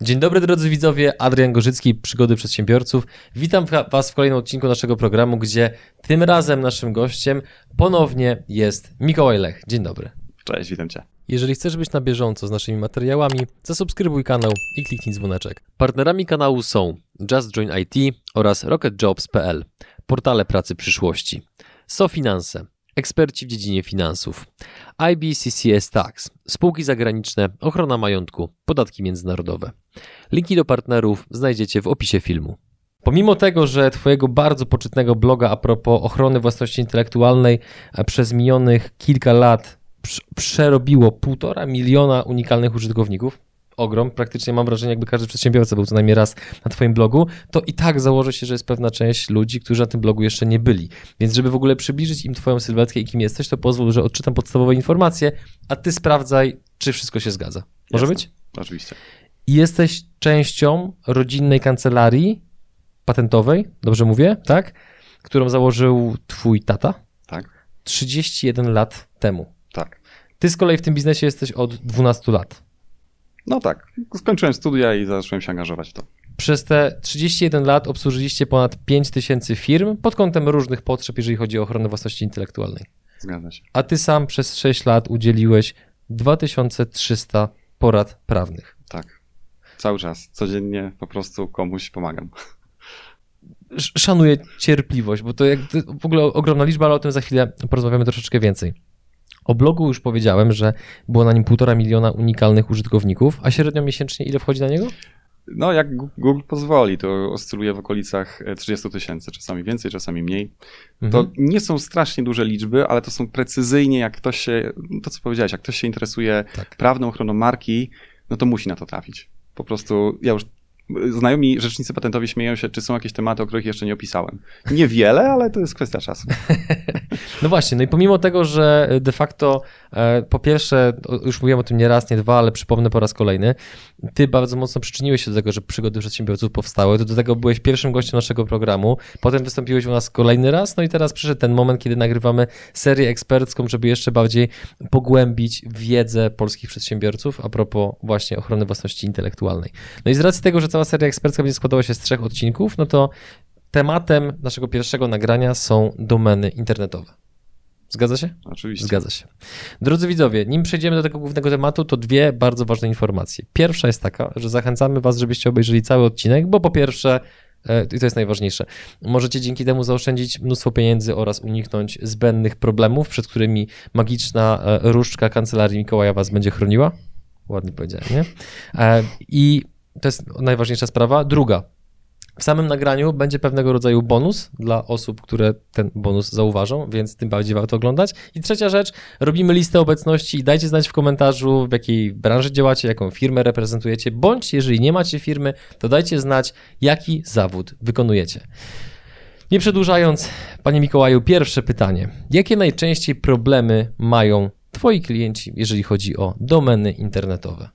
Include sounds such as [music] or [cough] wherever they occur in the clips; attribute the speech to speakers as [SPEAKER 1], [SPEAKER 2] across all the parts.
[SPEAKER 1] Dzień dobry drodzy widzowie, Adrian Gorzycki, Przygody Przedsiębiorców. Witam Was w kolejnym odcinku naszego programu, gdzie tym razem naszym gościem ponownie jest Mikołaj Lech. Dzień dobry.
[SPEAKER 2] Cześć, witam Cię.
[SPEAKER 1] Jeżeli chcesz być na bieżąco z naszymi materiałami, zasubskrybuj kanał i kliknij dzwoneczek. Partnerami kanału są Just Join IT oraz RocketJobs.pl, portale pracy przyszłości, SoFinanse, eksperci w dziedzinie finansów, IBCCS Tax, spółki zagraniczne, ochrona majątku, podatki międzynarodowe. Linki do partnerów znajdziecie w opisie filmu. Pomimo tego, że Twojego bardzo poczytnego bloga a propos ochrony własności intelektualnej przez minionych kilka lat przerobiło półtora miliona unikalnych użytkowników, ogrom, praktycznie mam wrażenie, jakby każdy przedsiębiorca był co najmniej raz na Twoim blogu, to i tak założę się, że jest pewna część ludzi, którzy na tym blogu jeszcze nie byli. Więc żeby w ogóle przybliżyć im Twoją sylwetkę i kim jesteś, to pozwól, że odczytam podstawowe informacje, a Ty sprawdzaj, czy wszystko się zgadza. Może
[SPEAKER 2] Jasne.
[SPEAKER 1] być?
[SPEAKER 2] Oczywiście.
[SPEAKER 1] I jesteś częścią rodzinnej kancelarii patentowej, dobrze mówię, tak? Którą założył Twój tata?
[SPEAKER 2] Tak.
[SPEAKER 1] 31 lat temu.
[SPEAKER 2] Tak.
[SPEAKER 1] Ty z kolei w tym biznesie jesteś od 12 lat.
[SPEAKER 2] No tak. Skończyłem studia i zacząłem się angażować w to.
[SPEAKER 1] Przez te 31 lat obsłużyliście ponad 5000 firm pod kątem różnych potrzeb, jeżeli chodzi o ochronę własności intelektualnej.
[SPEAKER 2] Zgadza się.
[SPEAKER 1] A ty sam przez 6 lat udzieliłeś 2300 porad prawnych.
[SPEAKER 2] Tak. Cały czas. Codziennie po prostu komuś pomagam.
[SPEAKER 1] Szanuję cierpliwość, bo to jak w ogóle ogromna liczba, ale o tym za chwilę porozmawiamy troszeczkę więcej. O blogu już powiedziałem, że było na nim półtora miliona unikalnych użytkowników, a średnio miesięcznie ile wchodzi na niego?
[SPEAKER 2] No, jak Google pozwoli, to oscyluje w okolicach 30 tysięcy, czasami więcej, czasami mniej. Mhm. To nie są strasznie duże liczby, ale to są precyzyjnie, jak ktoś się, to co powiedziałeś, jak ktoś się interesuje tak. prawną ochroną marki, no to musi na to trafić. Po prostu ja już znajomi rzecznicy patentowi śmieją się, czy są jakieś tematy, o których jeszcze nie opisałem. Niewiele, ale to jest kwestia czasu. [laughs]
[SPEAKER 1] No właśnie, no i pomimo tego, że de facto e, po pierwsze, już mówiłem o tym nie raz, nie dwa, ale przypomnę po raz kolejny, ty bardzo mocno przyczyniłeś się do tego, że przygody przedsiębiorców powstały, to do tego byłeś pierwszym gościem naszego programu, potem wystąpiłeś u nas kolejny raz, no i teraz przyszedł ten moment, kiedy nagrywamy serię ekspercką, żeby jeszcze bardziej pogłębić wiedzę polskich przedsiębiorców a propos właśnie ochrony własności intelektualnej. No i z racji tego, że cała seria ekspercka będzie składała się z trzech odcinków, no to tematem naszego pierwszego nagrania są domeny internetowe. Zgadza się?
[SPEAKER 2] Oczywiście.
[SPEAKER 1] Zgadza się. Drodzy widzowie, nim przejdziemy do tego głównego tematu, to dwie bardzo ważne informacje. Pierwsza jest taka, że zachęcamy Was, żebyście obejrzeli cały odcinek, bo po pierwsze, e, i to jest najważniejsze, możecie dzięki temu zaoszczędzić mnóstwo pieniędzy oraz uniknąć zbędnych problemów, przed którymi magiczna e, różdżka kancelarii Mikołaja Was będzie chroniła. Ładnie powiedziałem, nie? E, I to jest najważniejsza sprawa. Druga, w samym nagraniu będzie pewnego rodzaju bonus dla osób, które ten bonus zauważą, więc tym bardziej warto oglądać. I trzecia rzecz, robimy listę obecności i dajcie znać w komentarzu, w jakiej branży działacie, jaką firmę reprezentujecie, bądź jeżeli nie macie firmy, to dajcie znać, jaki zawód wykonujecie. Nie przedłużając, panie Mikołaju, pierwsze pytanie. Jakie najczęściej problemy mają twoi klienci, jeżeli chodzi o domeny internetowe?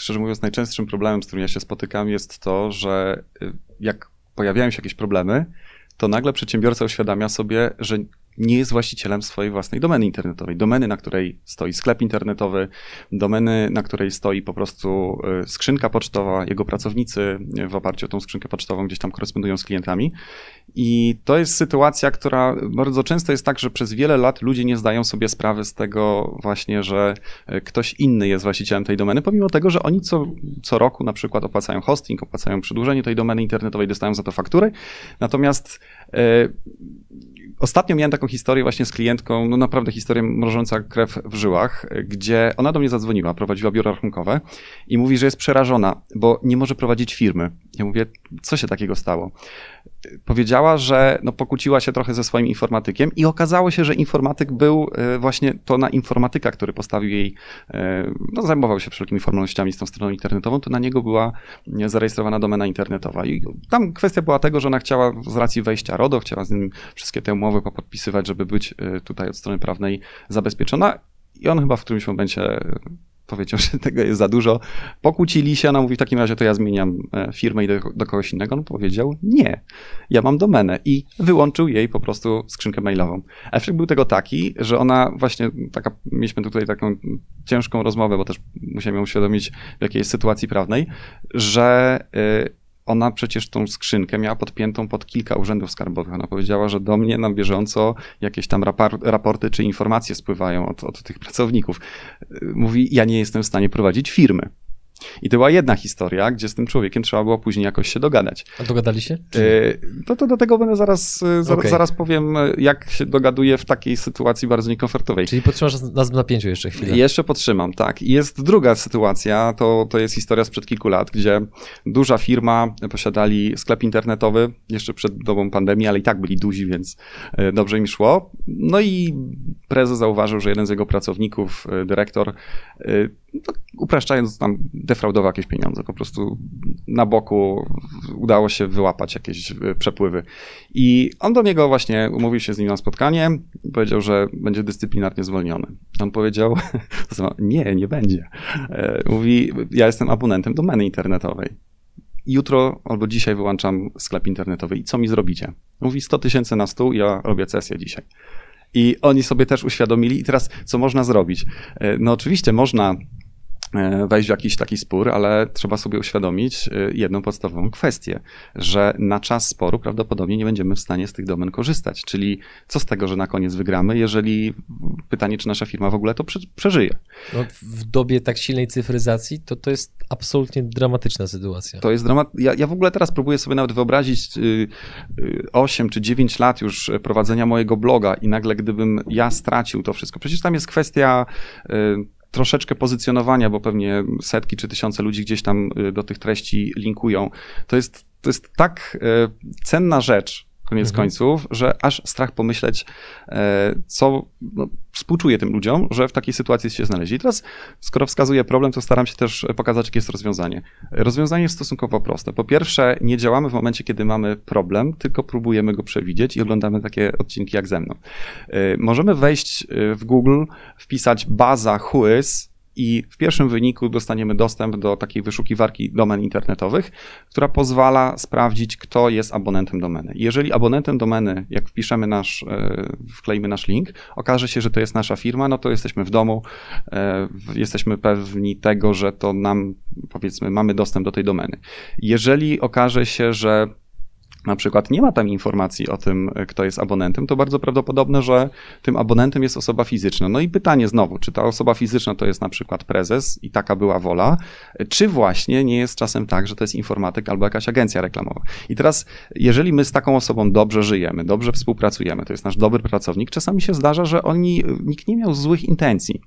[SPEAKER 2] Szczerze mówiąc, najczęstszym problemem, z którym ja się spotykam, jest to, że y, jak pojawiają się jakieś problemy, to nagle przedsiębiorca uświadamia sobie, że nie jest właścicielem swojej własnej domeny internetowej. Domeny, na której stoi sklep internetowy, domeny, na której stoi po prostu y, skrzynka pocztowa, jego pracownicy w oparciu o tą skrzynkę pocztową gdzieś tam korespondują z klientami. I to jest sytuacja, która bardzo często jest tak, że przez wiele lat ludzie nie zdają sobie sprawy z tego właśnie, że y, ktoś inny jest właścicielem tej domeny, pomimo tego, że oni co, co roku na przykład opłacają hosting, opłacają przedłużenie tej domeny internetowej, dostają za to faktury. Natomiast yy, Ostatnio miałem taką historię właśnie z klientką, no naprawdę historię mrożąca krew w żyłach, gdzie ona do mnie zadzwoniła, prowadziła biuro rachunkowe i mówi, że jest przerażona, bo nie może prowadzić firmy. Ja mówię, co się takiego stało? Powiedziała, że no, pokłóciła się trochę ze swoim informatykiem i okazało się, że informatyk był e, właśnie to na informatyka, który postawił jej, e, no zajmował się wszelkimi formalnościami z tą stroną internetową, to na niego była zarejestrowana domena internetowa. I tam kwestia była tego, że ona chciała z racji wejścia RODO, chciała z nim wszystkie te umowy popodpisywać, żeby być e, tutaj od strony prawnej zabezpieczona i on chyba w którymś momencie powiedział, że tego jest za dużo. Pokłócili się, ona mówi, w takim razie to ja zmieniam e, firmę i do, do kogoś innego. On powiedział, nie, ja mam domenę i wyłączył jej po prostu skrzynkę mailową. Efekt był tego taki, że ona właśnie, taka, mieliśmy tutaj taką ciężką rozmowę, bo też musiałem ją uświadomić w jakiej jest sytuacji prawnej, że y, ona przecież tą skrzynkę miała podpiętą pod kilka urzędów skarbowych. Ona powiedziała, że do mnie na bieżąco jakieś tam raporty czy informacje spływają od, od tych pracowników. Mówi, ja nie jestem w stanie prowadzić firmy. I to była jedna historia, gdzie z tym człowiekiem trzeba było później jakoś się dogadać.
[SPEAKER 1] A dogadali się?
[SPEAKER 2] E, to, to do tego będę zaraz, e, zaraz, okay. zaraz powiem, jak się dogaduję w takiej sytuacji bardzo niekomfortowej.
[SPEAKER 1] Czyli podtrzymasz nas w napięciu jeszcze chwilę.
[SPEAKER 2] Jeszcze podtrzymam, tak. I jest druga sytuacja, to, to jest historia sprzed kilku lat, gdzie duża firma, posiadali sklep internetowy jeszcze przed dobą pandemii, ale i tak byli duzi, więc e, dobrze im szło. No i prezes zauważył, że jeden z jego pracowników, dyrektor, no, upraszczając tam, defraudował jakieś pieniądze. Po prostu na boku udało się wyłapać jakieś e, przepływy. I on do niego właśnie umówił się z nim na spotkanie powiedział, że będzie dyscyplinarnie zwolniony. On powiedział, [laughs] nie, nie będzie. E, mówi, ja jestem abonentem domeny internetowej. Jutro albo dzisiaj wyłączam sklep internetowy i co mi zrobicie? Mówi 100 tysięcy na stół, ja robię sesję dzisiaj. I oni sobie też uświadomili. I teraz, co można zrobić? E, no, oczywiście można wejść w jakiś taki spór, ale trzeba sobie uświadomić e, jedną podstawową kwestię, że na czas sporu prawdopodobnie nie będziemy w stanie z tych domen korzystać. Czyli co z tego, że na koniec wygramy, jeżeli pytanie, czy nasza firma w ogóle to przeżyje. No,
[SPEAKER 1] w dobie tak silnej cyfryzacji to to jest absolutnie dramatyczna sytuacja.
[SPEAKER 2] To jest dramat. Ja, ja w ogóle teraz próbuję sobie nawet wyobrazić 8 y, y, czy 9 lat już prowadzenia mojego bloga i nagle gdybym ja stracił to wszystko. Przecież tam jest kwestia y, troszeczkę pozycjonowania, bo pewnie setki czy tysiące ludzi gdzieś tam y, do tych treści linkują. To jest, to jest tak y, cenna rzecz, koniec mhm. końców, że aż strach pomyśleć, e, co no, współczuję tym ludziom, że w takiej sytuacji się znaleźli. I teraz, skoro wskazuję problem, to staram się też pokazać, jakie jest rozwiązanie. Rozwiązanie jest stosunkowo proste. Po pierwsze, nie działamy w momencie, kiedy mamy problem, tylko próbujemy go przewidzieć i oglądamy takie odcinki jak ze mną. E, możemy wejść e, w Google, wpisać baza whois, i w pierwszym wyniku dostaniemy dostęp do takiej wyszukiwarki domen internetowych, która pozwala sprawdzić, kto jest abonentem domeny. Jeżeli abonentem domeny, jak wpiszemy nasz, e, wkleimy nasz link, okaże się, że to jest nasza firma, no to jesteśmy w domu, e, jesteśmy pewni tego, że to nam, powiedzmy, mamy dostęp do tej domeny. Jeżeli okaże się, że na przykład nie ma tam informacji o tym, kto jest abonentem, to bardzo prawdopodobne, że tym abonentem jest osoba fizyczna. No i pytanie znowu, czy ta osoba fizyczna to jest na przykład prezes i taka była wola, czy właśnie nie jest czasem tak, że to jest informatyk albo jakaś agencja reklamowa. I teraz, jeżeli my z taką osobą dobrze żyjemy, dobrze współpracujemy, to jest nasz dobry pracownik, czasami się zdarza, że oni, nikt nie miał złych intencji.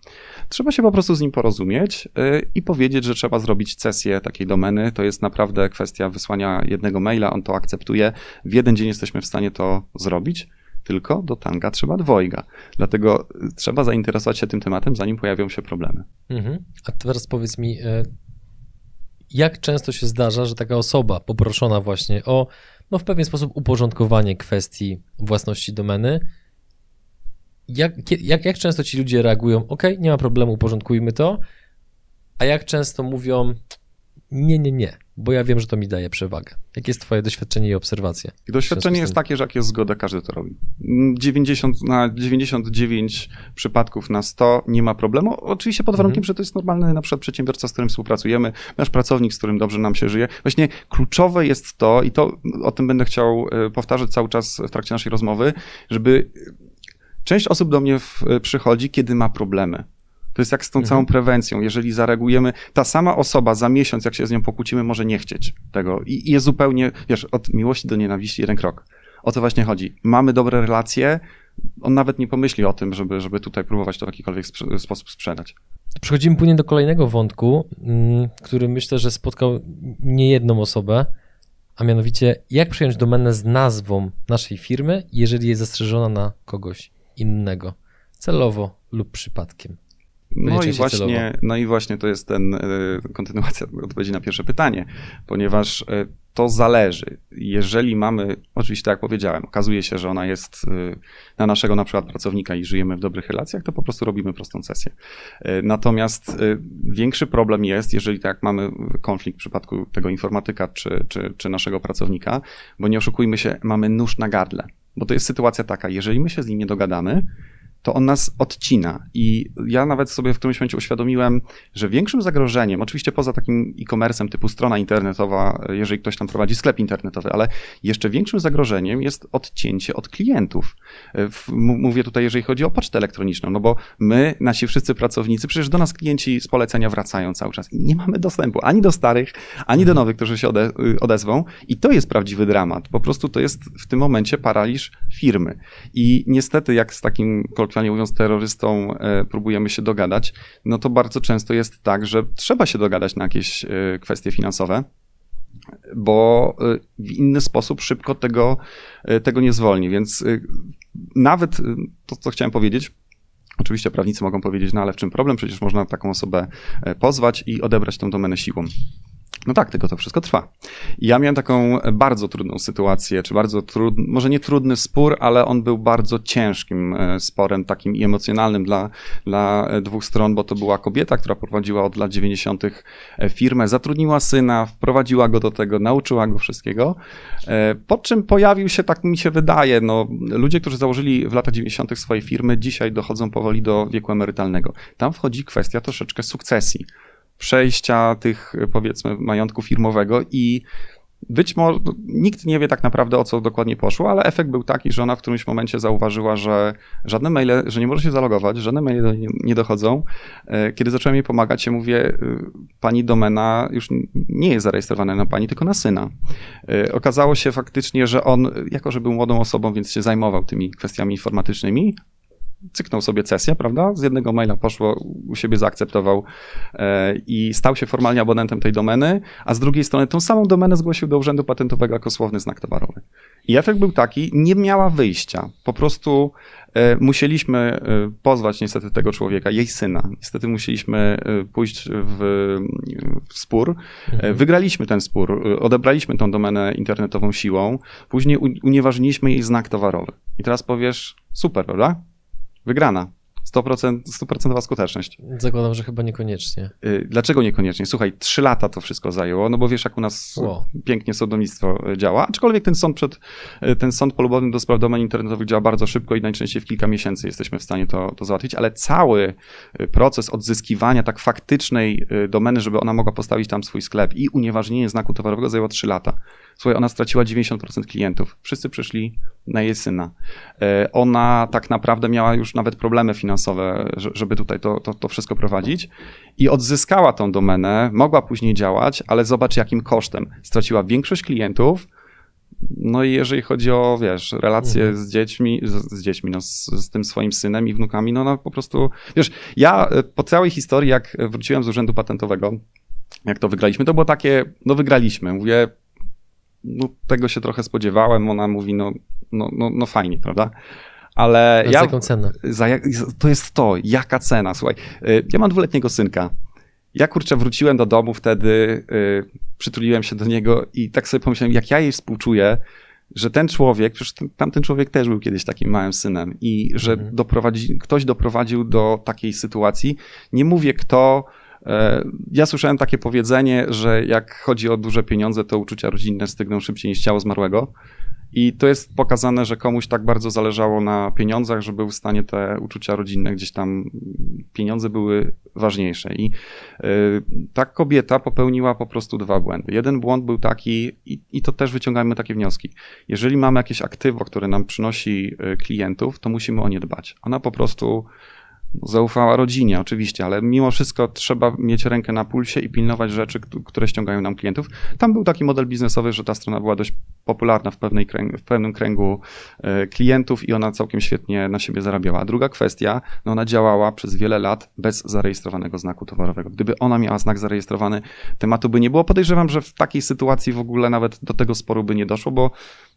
[SPEAKER 2] Trzeba się po prostu z nim porozumieć i powiedzieć, że trzeba zrobić cesję takiej domeny. To jest naprawdę kwestia wysłania jednego maila, on to akceptuje. W jeden dzień jesteśmy w stanie to zrobić tylko do tanga trzeba dwojga. Dlatego y, trzeba zainteresować się tym tematem, zanim pojawią się problemy.
[SPEAKER 1] Mhm. A teraz powiedz mi, y, jak często się zdarza, że taka osoba poproszona właśnie o no w pewien sposób uporządkowanie kwestii własności domeny jak, jak, jak często ci ludzie reagują, ok, nie ma problemu, uporządkujmy to, a jak często mówią, nie, nie, nie, bo ja wiem, że to mi daje przewagę. Jakie jest twoje doświadczenie i obserwacje?
[SPEAKER 2] Doświadczenie jest takie, że jak jest zgoda, każdy to robi. 90 na 99 przypadków na 100 nie ma problemu. Oczywiście pod warunkiem, mhm. że to jest normalny na przykład przedsiębiorca, z którym współpracujemy, nasz pracownik, z którym dobrze nam się żyje. Właśnie kluczowe jest to, i to o tym będę chciał e, powtarzać cały czas w trakcie naszej rozmowy, żeby Część osób do mnie w, e, przychodzi, kiedy ma problemy. To jest jak z tą mhm. całą prewencją. Jeżeli zareagujemy, ta sama osoba za miesiąc, jak się z nią pokłócimy, może nie chcieć tego. I, i jest zupełnie, wiesz, od miłości do nienawiści jeden krok. O co właśnie chodzi? Mamy dobre relacje, on nawet nie pomyśli o tym, żeby, żeby tutaj próbować to w jakikolwiek sprze sposób sprzedać.
[SPEAKER 1] Przechodzimy płynnie do kolejnego wątku, mm, który myślę, że spotkał niejedną osobę, a mianowicie jak przyjąć domenę z nazwą naszej firmy, jeżeli jest zastrzeżona na kogoś innego, celowo lub przypadkiem.
[SPEAKER 2] No i, właśnie, no i właśnie to jest ten kontynuacja odpowiedzi na pierwsze pytanie, ponieważ to zależy. Jeżeli mamy, oczywiście tak jak powiedziałem, okazuje się, że ona jest y, na naszego na przykład pracownika i żyjemy w dobrych relacjach, to po prostu robimy prostą sesję. Y, natomiast y, większy problem jest, jeżeli tak mamy konflikt w przypadku tego informatyka czy, czy, czy naszego pracownika, bo nie oszukujmy się, mamy nóż na gardle. Bo to jest sytuacja taka, jeżeli my się z nim nie dogadamy, to on nas odcina. I ja nawet sobie w którymś momencie uświadomiłem, że większym zagrożeniem, oczywiście poza takim e-commerce'em typu strona internetowa, jeżeli ktoś tam prowadzi sklep internetowy, ale jeszcze większym zagrożeniem jest odcięcie od klientów. Mówię tutaj, jeżeli chodzi o pocztę elektroniczną, no bo my, nasi wszyscy pracownicy, przecież do nas klienci z polecenia wracają cały czas i nie mamy dostępu ani do starych, ani do mhm. nowych, którzy się ode odezwą. I to jest prawdziwy dramat. Po prostu to jest w tym momencie paraliż firmy. I niestety, jak z takim kolokwialnie mówiąc, terrorystą e, próbujemy się dogadać, no to bardzo często jest tak, że trzeba się dogadać na jakieś e, kwestie finansowe bo e, w inny sposób szybko tego, tego nie zwolni. Więc nawet to, co chciałem powiedzieć, Oczywiście prawnicy mogą powiedzieć, no ale w czym problem? Przecież można taką osobę pozwać i odebrać tą domenę siłą. No tak, tylko to wszystko trwa. I ja miałem taką bardzo trudną sytuację, czy bardzo trudny, może nie trudny spór, ale on był bardzo ciężkim e, sporem, takim i emocjonalnym dla, dla dwóch stron, bo to była kobieta, która prowadziła od lat 90. E, firmę, zatrudniła syna, wprowadziła go do tego, nauczyła go wszystkiego, e, po czym pojawił się, tak mi się wydaje, no, ludzie, którzy założyli w latach 90. swoje firmy, dzisiaj dochodzą powoli do wieku emerytalnego. Tam wchodzi kwestia troszeczkę sukcesji przejścia tych, powiedzmy, majątku firmowego i być może nikt nie wie tak naprawdę o co dokładnie poszło, ale efekt był taki, że ona w którymś momencie zauważyła, że żadne maile, że nie może się zalogować, żadne maile nie dochodzą. E, kiedy zacząłem jej pomagać, ja mówię, e, pani domena już nie jest zarejestrowana na pani, tylko na syna. E, okazało się faktycznie, że on, jako że był młodą osobą, więc się zajmował tymi kwestiami informatycznymi, cyknął sobie cesję, prawda? Z jednego maila poszło, u siebie zaakceptował e, i stał się formalnie abonentem tej domeny, a z drugiej strony tą samą domenę zgłosił do Urzędu Patentowego jako słowny znak towarowy. I efekt był taki, nie miała wyjścia. Po prostu e, musieliśmy e, pozwać niestety tego człowieka, jej syna. Niestety musieliśmy pójść w, w spór. Mhm. Wygraliśmy ten spór, odebraliśmy tą domenę internetową siłą, później unieważniliśmy jej znak towarowy. I teraz powiesz, super, prawda? Wygrana. 100%, 100% skuteczność.
[SPEAKER 1] Zakładam, że chyba niekoniecznie.
[SPEAKER 2] Y, dlaczego niekoniecznie? Słuchaj, trzy lata to wszystko zajęło, no bo wiesz, jak u nas wow. pięknie sądownictwo y, działa, aczkolwiek ten sąd przed, y, ten sąd polubowny do spraw domen internetowych działa bardzo szybko i najczęściej w kilka miesięcy jesteśmy w stanie to, to załatwić, ale cały proces odzyskiwania tak faktycznej domeny, żeby ona mogła postawić tam swój sklep i unieważnienie znaku towarowego zajęło trzy lata. Słuchaj, ona straciła 90% klientów. Wszyscy przyszli na jej syna. E, ona tak naprawdę miała już nawet problemy finansowe, żeby tutaj to, to, to wszystko prowadzić i odzyskała tą domenę, mogła później działać, ale zobacz jakim kosztem. Straciła większość klientów, no i jeżeli chodzi o, wiesz, relacje mhm. z dziećmi, z, z dziećmi, no, z, z, tym swoim synem i wnukami, no, no po prostu, wiesz, ja e, po całej historii, jak wróciłem z urzędu patentowego, jak to wygraliśmy, to było takie, no wygraliśmy. Mówię, no, tego się trochę spodziewałem. Ona mówi, no, no, no, no fajnie, prawda? Ale
[SPEAKER 1] A ja. Za jaką cenę?
[SPEAKER 2] Za, to jest to, jaka cena. Słuchaj, y, ja mam dwuletniego synka. Ja kurczę wróciłem do domu wtedy, yy, przytuliłem się do niego i tak sobie pomyślałem, jak ja jej współczuję, że ten człowiek, przecież ten, tamten człowiek też był kiedyś takim małym synem i że mhm. doprowadzi, ktoś doprowadził do takiej sytuacji. Nie mówię kto, ja słyszałem takie powiedzenie, że jak chodzi o duże pieniądze, to uczucia rodzinne stygną szybciej niż ciało zmarłego. I to jest pokazane, że komuś tak bardzo zależało na pieniądzach, że był w stanie te uczucia rodzinne gdzieś tam, pieniądze były ważniejsze. I yy, ta kobieta popełniła po prostu dwa błędy. Jeden błąd był taki, i, i to też wyciągajmy takie wnioski. Jeżeli mamy jakieś aktywo, które nam przynosi e, klientów, to musimy o nie dbać. Ona po prostu Zaufała rodzinie, oczywiście, ale mimo wszystko trzeba mieć rękę na pulsie i pilnować rzeczy, które ściągają nam klientów. Tam był taki model biznesowy, że ta strona była dość popularna w, pewnej kręgu, w pewnym kręgu e, klientów i ona całkiem świetnie na siebie zarabiała. A druga kwestia, no ona działała przez wiele lat bez zarejestrowanego znaku towarowego. Gdyby ona miała znak zarejestrowany, tematu by nie było. Podejrzewam, że w takiej sytuacji w ogóle nawet do tego sporu by nie doszło, bo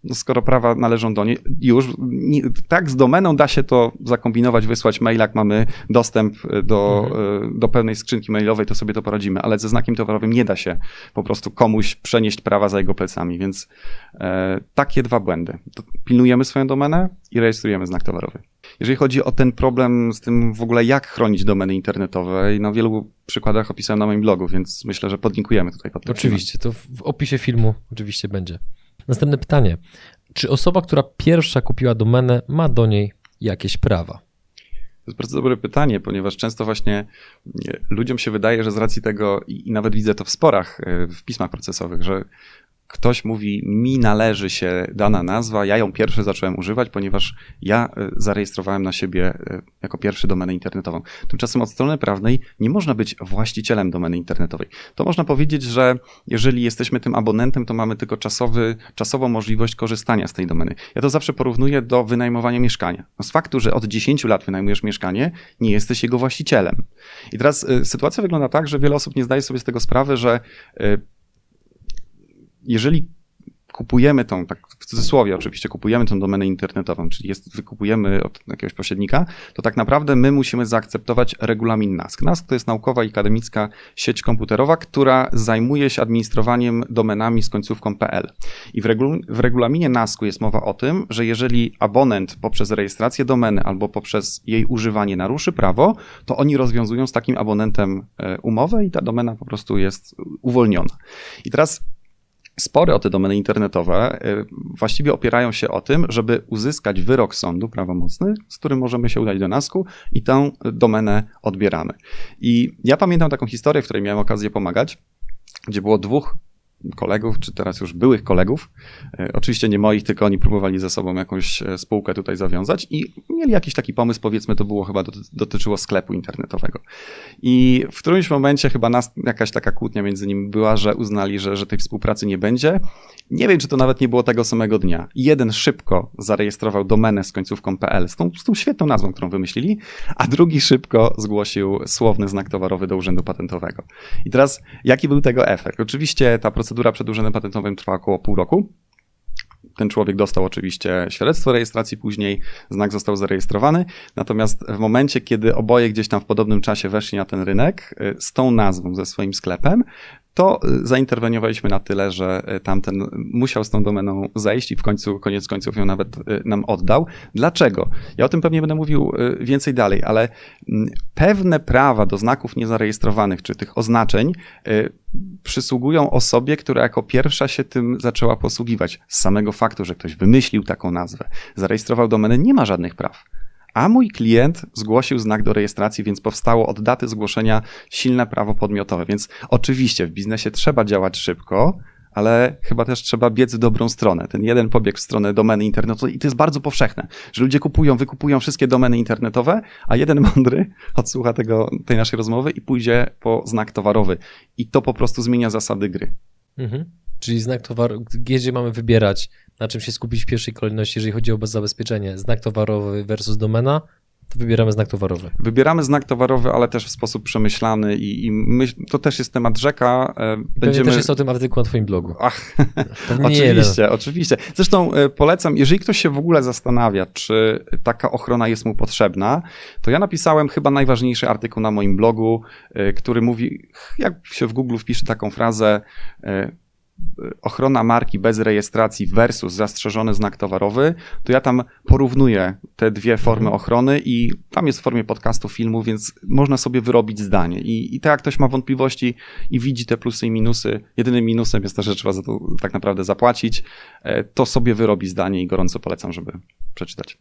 [SPEAKER 2] no skoro prawa należą do niej, już nie, tak z domeną da się to zakombinować, wysłać mail, jak mamy dostęp do, mhm. do pewnej skrzynki mailowej, to sobie to poradzimy, ale ze znakiem towarowym nie da się po prostu komuś przenieść prawa za jego plecami, więc e, takie dwa błędy. Pilnujemy swoją domenę i rejestrujemy znak towarowy. Jeżeli chodzi o ten problem z tym w ogóle, jak chronić domeny internetowe, i na wielu przykładach opisałem na moim blogu, więc myślę, że podlinkujemy tutaj pod
[SPEAKER 1] Oczywiście, to w opisie filmu oczywiście będzie. Następne pytanie. Czy osoba, która pierwsza kupiła domenę, ma do niej jakieś prawa?
[SPEAKER 2] To jest bardzo dobre pytanie, ponieważ często właśnie ludziom się wydaje, że z racji tego, i nawet widzę to w sporach, e, w pismach procesowych, że ktoś mówi, mi należy się dana nazwa, ja ją pierwszy zacząłem używać, ponieważ ja e, zarejestrowałem na siebie e, jako pierwszy domenę internetową. Tymczasem od strony prawnej nie można być właścicielem domeny internetowej. To można powiedzieć, że jeżeli jesteśmy tym abonentem, to mamy tylko czasowy, czasową możliwość korzystania z tej domeny. Ja to zawsze porównuję do wynajmowania mieszkania. No z faktu, że od 10 lat wynajmujesz mieszkanie, nie jesteś jego właścicielem. I teraz y, sytuacja wygląda tak, że wiele osób nie zdaje sobie z tego sprawy, że jeżeli kupujemy tą, tak w cudzysłowie oczywiście, kupujemy tą domenę internetową, czyli jest, wykupujemy od jakiegoś pośrednika, to tak naprawdę my musimy zaakceptować regulamin NASK. NASK to jest naukowa i akademicka sieć komputerowa, która zajmuje się administrowaniem domenami z końcówką PL. I w, w regulaminie NASK-u jest mowa o tym, że jeżeli abonent poprzez rejestrację domeny albo poprzez jej używanie naruszy prawo, to oni rozwiązują z takim abonentem e, umowę i ta domena po prostu jest uwolniona. I teraz spory o te domeny internetowe y, właściwie opierają się o tym, żeby uzyskać wyrok sądu prawomocny, z którym możemy się udać do NASKU i tę domenę odbieramy. I ja pamiętam taką historię, w której miałem okazję pomagać, gdzie było dwóch kolegów, czy teraz już byłych kolegów. E, oczywiście nie moich, tylko oni próbowali ze sobą jakąś e, spółkę tutaj zawiązać i mieli jakiś taki pomysł, powiedzmy, to było chyba dotyczyło sklepu internetowego. I w którymś momencie chyba nas, jakaś taka kłótnia między nimi była, że uznali, że, że tej współpracy nie będzie. Nie wiem, czy to nawet nie było tego samego dnia. Jeden szybko zarejestrował domenę z końcówką PL, z tą, z tą świetną nazwą, którą wymyślili, a drugi szybko zgłosił słowny znak towarowy do Urzędu Patentowego. I teraz, jaki był tego efekt? Oczywiście ta procedura procedura przed Urzędem Patentowym trwa około pół roku. Ten człowiek dostał oczywiście świadectwo rejestracji później, znak został zarejestrowany. Natomiast w momencie, kiedy oboje gdzieś tam w podobnym czasie weszli na ten rynek y, z tą nazwą, ze swoim sklepem, to y, zainterweniowaliśmy na tyle, że y, tamten musiał z tą domeną zejść i w końcu, koniec końców ją nawet y, nam oddał. Dlaczego? Ja o tym pewnie będę mówił więcej dalej, ale mm, pewne prawa do znaków niezarejestrowanych, czy tych oznaczeń, przysługują osobie, która jako pierwsza się tym zaczęła posługiwać. Z samego faktu, że ktoś wymyślił taką nazwę, zarejestrował domenę, nie ma żadnych praw a mój klient zgłosił znak do rejestracji, więc powstało od daty zgłoszenia silne prawo podmiotowe. Więc oczywiście w biznesie trzeba działać szybko, ale chyba też trzeba biec w dobrą stronę. Ten jeden pobieg w stronę domeny internetowej i to jest bardzo powszechne, że ludzie kupują, wykupują wszystkie domeny internetowe, a jeden mądry odsłucha tego, tej naszej rozmowy i pójdzie po znak towarowy. I to po prostu zmienia zasady gry.
[SPEAKER 1] Mhm. Czyli znak towaru, gdzie mamy wybierać, na czym się skupić w pierwszej kolejności, jeżeli chodzi o zabezpieczenie, znak towarowy versus domena, to wybieramy znak towarowy.
[SPEAKER 2] Wybieramy znak towarowy, ale też w sposób przemyślany i, i myśl, to też jest temat rzeka.
[SPEAKER 1] E, będziemy... też jest o tym artykuł na twoim blogu.
[SPEAKER 2] Ach, [laughs] oczywiście, oczywiście. Zresztą e, polecam, jeżeli ktoś się w ogóle zastanawia, czy taka ochrona jest mu potrzebna, to ja napisałem chyba najważniejszy artykuł na moim blogu, e, który mówi, jak się w Google wpisze taką frazę, ochrona marki bez rejestracji versus zastrzeżony znak towarowy, to ja tam porównuję te dwie formy mhm. ochrony i tam jest w formie podcastu, filmu, więc można sobie wyrobić zdanie. I, i tak jak ktoś ma wątpliwości i widzi te plusy i minusy, jedynym minusem jest to, że trzeba za to tak naprawdę zapłacić, e, to sobie wyrobi zdanie i gorąco polecam, żeby przeczytać.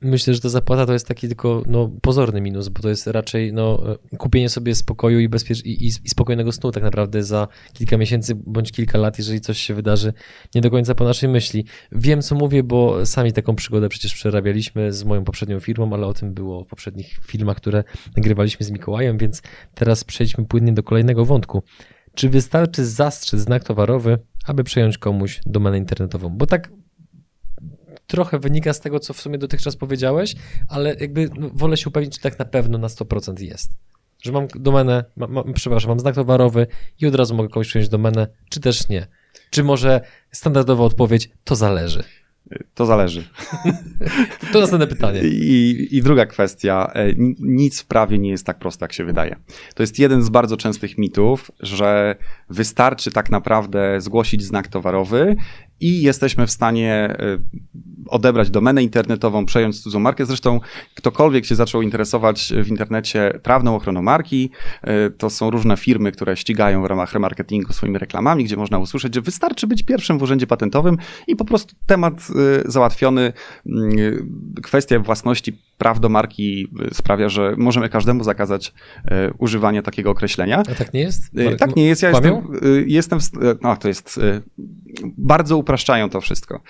[SPEAKER 1] Myślę, że ta zapłata to jest taki tylko no, pozorny minus, bo to jest raczej no, kupienie sobie spokoju i, bezpiecz- i, i, spokojnego snu tak naprawdę za kilka miesięcy bądź kilka lat, jeżeli coś się wydarzy nie do końca po naszej myśli. Wiem, co mówię, bo sami taką przygodę przecież przerabialiśmy z moją poprzednią firmą, ale o tym było w poprzednich filmach, które nagrywaliśmy z Mikołajem, więc teraz przejdźmy płynnie do kolejnego wątku. Czy wystarczy zastrzec znak towarowy aby przejąć komuś domenę internetową. Bo tak trochę wynika z tego, co w sumie dotychczas powiedziałeś, ale jakby no, wolę się upewnić, czy tak na pewno na 100% jest. Że mam domenę, ma, ma, przepraszam, mam znak towarowy i od razu mogę komuś przyjąć domenę, czy też nie. Czy może standardowa odpowiedź, to zależy.
[SPEAKER 2] To zależy.
[SPEAKER 1] to następne pytanie. [laughs]
[SPEAKER 2] I, I, druga kwestia. E, nic w prawie nie jest tak proste, jak się wydaje. To jest jeden z bardzo częstych mitów, że wystarczy tak naprawdę zgłosić znak towarowy i jesteśmy w stanie e, odebrać domenę internetową, przejąć cudzą markę. Zresztą ktokolwiek się zaczął interesować w internecie prawną ochroną marki, e, to są różne firmy, które ścigają w ramach remarketingu swoimi reklamami, gdzie można usłyszeć, że wystarczy być pierwszym w urzędzie patentowym i po prostu temat e, załatwiony. Mm, kwestia własności praw do marki sprawia, że możemy każdemu zakazać używania takiego określenia.
[SPEAKER 1] A tak nie jest?
[SPEAKER 2] Tak nie jest. Ja jestem, jestem, no to jest bardzo upraszczają to wszystko.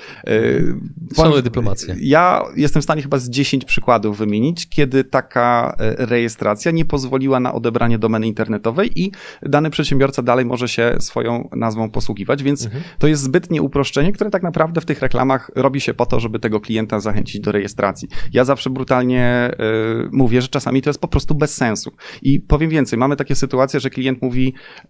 [SPEAKER 1] Szanuje dyplomację.
[SPEAKER 2] Ja jestem w stanie chyba z 10 przykładów wymienić, kiedy taka rejestracja nie pozwoliła na odebranie domeny internetowej i dany przedsiębiorca dalej może się swoją nazwą posługiwać, więc mhm. to jest zbytnie uproszczenie, które tak naprawdę w tych reklamach robi się po to, żeby tego klienta zachęcić do rejestracji. Ja zawsze brutalnie y, mówię, że czasami to jest po prostu bez sensu. I powiem więcej, mamy takie sytuacje, że klient mówi, y,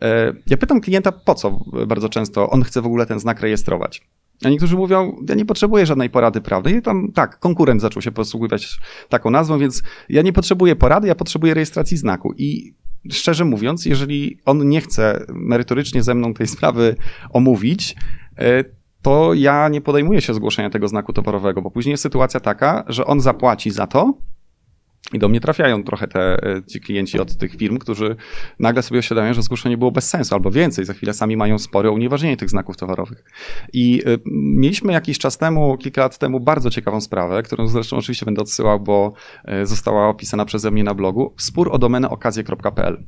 [SPEAKER 2] ja pytam klienta po co bardzo często on chce w ogóle ten znak rejestrować. A niektórzy mówią, ja nie potrzebuję żadnej porady prawnej. I tam tak, konkurent zaczął się posługiwać taką nazwą, więc ja nie potrzebuję porady, ja potrzebuję rejestracji znaku. I szczerze mówiąc, jeżeli on nie chce merytorycznie ze mną tej sprawy omówić, e, to ja nie podejmuję się zgłoszenia tego znaku towarowego, bo później jest sytuacja taka, że on zapłaci za to, i do mnie trafiają trochę te, e, ci klienci od tych firm, którzy nagle sobie uświadamiają, że zgłoszenie było bez sensu, albo więcej, za chwilę sami mają spory o unieważnienie tych znaków towarowych. I y, mieliśmy jakiś czas temu, kilka lat temu, bardzo ciekawą sprawę, którą zresztą oczywiście będę odsyłał, bo y, została opisana przeze mnie na blogu, spór o domenę okazje.pl.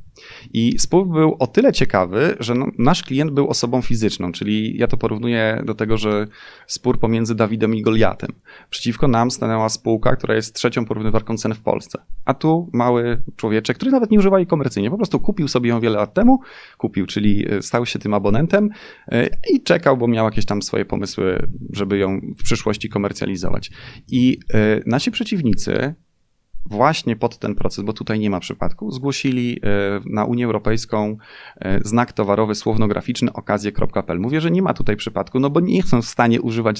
[SPEAKER 2] I spór był o tyle ciekawy, że no, nasz klient był osobą fizyczną, czyli ja to porównuję do tego, że spór pomiędzy Dawidem i Goliatem. Przeciwko nam stanęła spółka, która jest trzecią porównywarką cen w Polsce. Polsce. A tu mały człowieczek, który nawet nie używa jej komercyjnie, po prostu kupił sobie ją wiele lat temu, kupił, czyli e, stał się tym abonentem e, i czekał, bo miał jakieś tam swoje pomysły, żeby ją w przyszłości komercjalizować. I e, nasi przeciwnicy właśnie pod ten proces, bo tutaj nie ma przypadku, zgłosili e, na Unię Europejską e, znak towarowy słownograficzny okazje.pl. Mówię, że nie ma tutaj przypadku, no bo nie są w stanie używać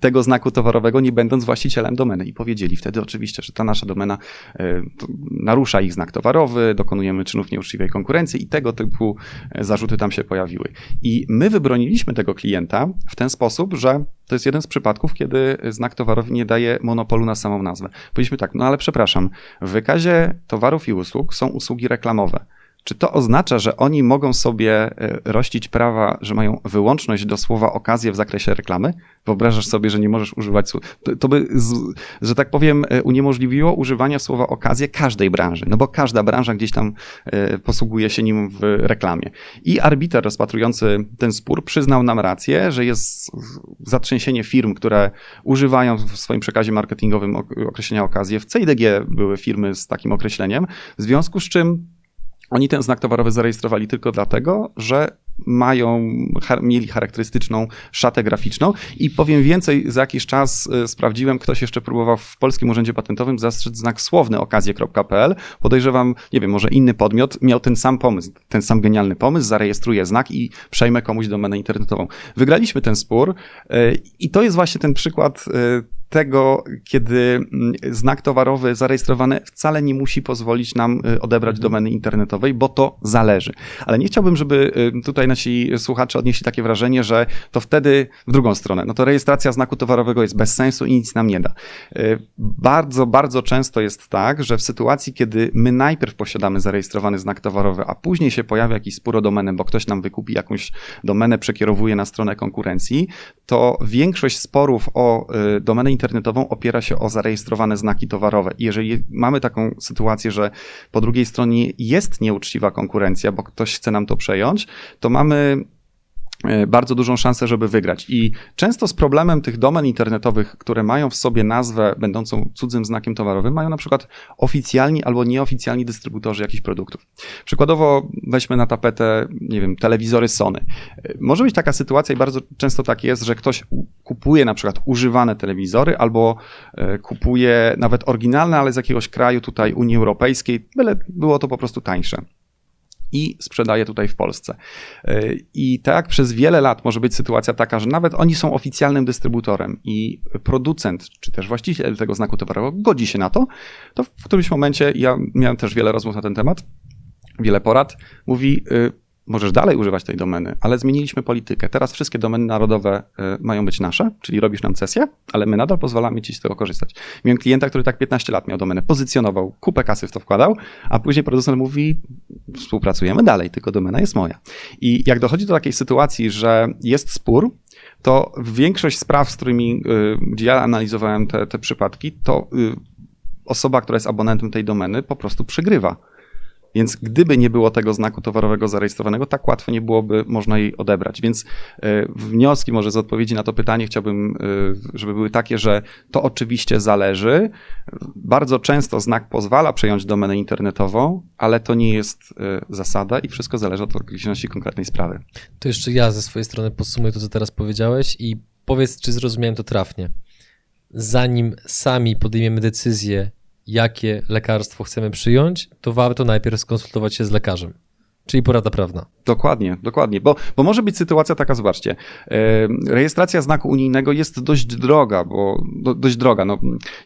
[SPEAKER 2] tego znaku towarowego, nie będąc właścicielem domeny. I powiedzieli wtedy oczywiście, że ta nasza domena e, narusza ich znak towarowy, dokonujemy czynów nieuczciwej konkurencji i tego typu zarzuty tam się pojawiły. I my wybroniliśmy tego klienta w ten sposób, że to jest jeden z przypadków, kiedy znak towarowy nie daje monopolu na samą nazwę. Powiedzieliśmy tak, no ale przepraszam, w wykazie towarów i usług są usługi reklamowe. Czy to oznacza, że oni mogą sobie e, rościć prawa, że mają wyłączność do słowa okazję w zakresie reklamy? Wyobrażasz sobie, że nie możesz używać to by, że tak powiem, e, uniemożliwiło używania słowa okazję każdej branży, no bo każda branża gdzieś tam e, posługuje się nim w reklamie. I arbiter rozpatrujący ten spór przyznał nam rację, że jest zatrzęsienie firm, które używają w swoim przekazie marketingowym określenia okazję. W CIDG były firmy z takim określeniem, w związku z czym oni ten znak towarowy zarejestrowali tylko dlatego, że mają, mieli charakterystyczną szatę graficzną i powiem więcej, za jakiś czas y, sprawdziłem, ktoś jeszcze próbował w Polskim Urzędzie Patentowym zastrzec znak słowny okazje.pl. Podejrzewam, nie wiem, może inny podmiot miał ten sam pomysł, ten sam genialny pomysł, zarejestruje znak i przejmę komuś domenę internetową. Wygraliśmy ten spór y, i to jest właśnie ten przykład y, tego, kiedy mm, znak towarowy zarejestrowany wcale nie musi pozwolić nam y, odebrać mhm. domeny internetowej, bo to zależy. Ale nie chciałbym, żeby y, tutaj nasi słuchacze odnieśli takie wrażenie, że to wtedy w drugą stronę. No to rejestracja znaku towarowego jest bez sensu i nic nam nie da. Y, bardzo, bardzo często jest tak, że w sytuacji, kiedy my najpierw posiadamy zarejestrowany znak towarowy, a później się pojawia jakiś spór o domenę, bo ktoś nam wykupi jakąś domenę, przekierowuje na stronę konkurencji, to większość sporów o domenę internetową internetową opiera się o zarejestrowane znaki towarowe. I jeżeli mamy taką sytuację, że po drugiej stronie jest nieuczciwa konkurencja, bo ktoś chce nam to przejąć, to mamy bardzo dużą szansę, żeby wygrać. I często z problemem tych domen internetowych, które mają w sobie nazwę będącą cudzym znakiem towarowym, mają na przykład oficjalni albo nieoficjalni dystrybutorzy jakichś produktów. Przykładowo weźmy na tapetę, nie wiem, telewizory Sony. E, może być taka sytuacja i bardzo często tak jest, że ktoś kupuje na przykład używane telewizory albo e, kupuje nawet oryginalne, ale z jakiegoś kraju tutaj Unii Europejskiej, byle było to po prostu tańsze i sprzedaje tutaj w Polsce. E, I tak przez wiele lat może być sytuacja taka, że nawet oni są oficjalnym dystrybutorem i producent, czy też właściciel tego znaku towarowego godzi się na to, to w którymś momencie, ja miałem też wiele rozmów na ten temat, wiele porad, mówi, y, możesz dalej używać tej domeny, ale zmieniliśmy politykę. Teraz wszystkie domeny narodowe y, mają być nasze, czyli robisz nam cesję, ale my nadal pozwalamy ci z tego korzystać. Miałem klienta, który tak 15 lat miał domenę, pozycjonował, kupę kasy w to wkładał, a później producent mówi, współpracujemy dalej, tylko domena jest moja. I jak dochodzi do takiej sytuacji, że jest spór, to większość spraw, z którymi, y, gdzie ja analizowałem te, te przypadki, to osoba, która jest abonentem tej domeny, po prostu przegrywa więc gdyby nie było tego znaku towarowego zarejestrowanego, tak łatwo nie byłoby można jej odebrać. Więc e, wnioski może z odpowiedzi na to pytanie chciałbym, e, żeby były takie, że to oczywiście zależy. Bardzo często znak pozwala przejąć domenę internetową, ale to nie jest e, zasada i wszystko zależy od okoliczności konkretnej sprawy.
[SPEAKER 1] To jeszcze ja ze swojej strony podsumuję to, co teraz powiedziałeś i powiedz, czy zrozumiałem to trafnie. Zanim sami podejmiemy decyzję, jakie lekarstwo chcemy przyjąć, to warto najpierw skonsultować się z lekarzem. Czyli porada prawna.
[SPEAKER 2] Dokładnie, dokładnie, bo, bo może być sytuacja taka, zobaczcie, rejestracja znaku unijnego jest dość droga, bo do, dość droga. No,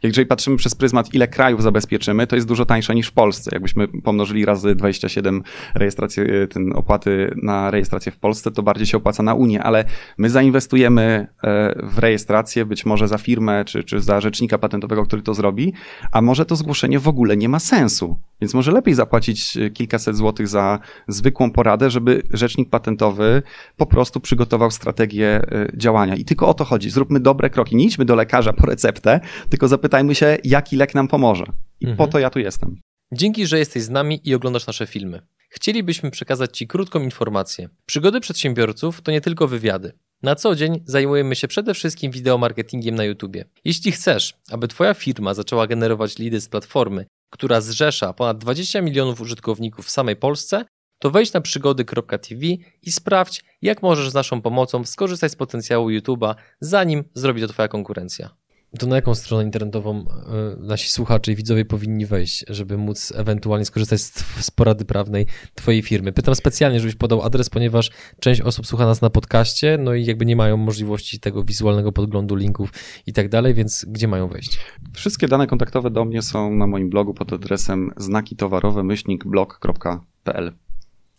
[SPEAKER 2] jeżeli patrzymy przez pryzmat, ile krajów zabezpieczymy, to jest dużo tańsza niż w Polsce. Jakbyśmy pomnożyli razy 27 rejestrację, e, ten opłaty na rejestrację w Polsce, to bardziej się opłaca na Unię, ale my zainwestujemy e, w rejestrację, być może za firmę, czy, czy za rzecznika patentowego, który to zrobi, a może to zgłoszenie w ogóle nie ma sensu. Więc może lepiej zapłacić e, kilkaset złotych za zwykłą poradę, żeby rzecznik patentowy po prostu przygotował strategię y, działania. I tylko o to chodzi. Zróbmy dobre kroki. Nie idźmy do lekarza po receptę, tylko zapytajmy się, jaki lek nam pomoże. I mhm. po to ja tu jestem.
[SPEAKER 1] Dzięki, że jesteś z nami i oglądasz nasze filmy. Chcielibyśmy przekazać Ci krótką informację. Przygody przedsiębiorców to nie tylko wywiady. Na co dzień zajmujemy się przede wszystkim wideomarketingiem na YouTube. Jeśli chcesz, aby Twoja firma zaczęła generować lidy z platformy, która zrzesza ponad 20 milionów użytkowników w samej Polsce, to wejdź na przygody.tv i sprawdź, jak możesz z naszą pomocą skorzystać z potencjału YouTube'a, zanim zrobi to Twoja konkurencja. To na jaką stronę internetową e, nasi słuchacze i widzowie powinni wejść, żeby móc ewentualnie skorzystać z, porady prawnej Twojej firmy? Pytam specjalnie, żebyś podał adres, ponieważ część osób słucha nas na podcaście, no i jakby nie mają możliwości tego wizualnego podglądu linków i tak dalej, więc gdzie mają wejść?
[SPEAKER 2] Wszystkie dane kontaktowe do mnie są na moim blogu pod adresem znaki towarowe myślnikblog.pl.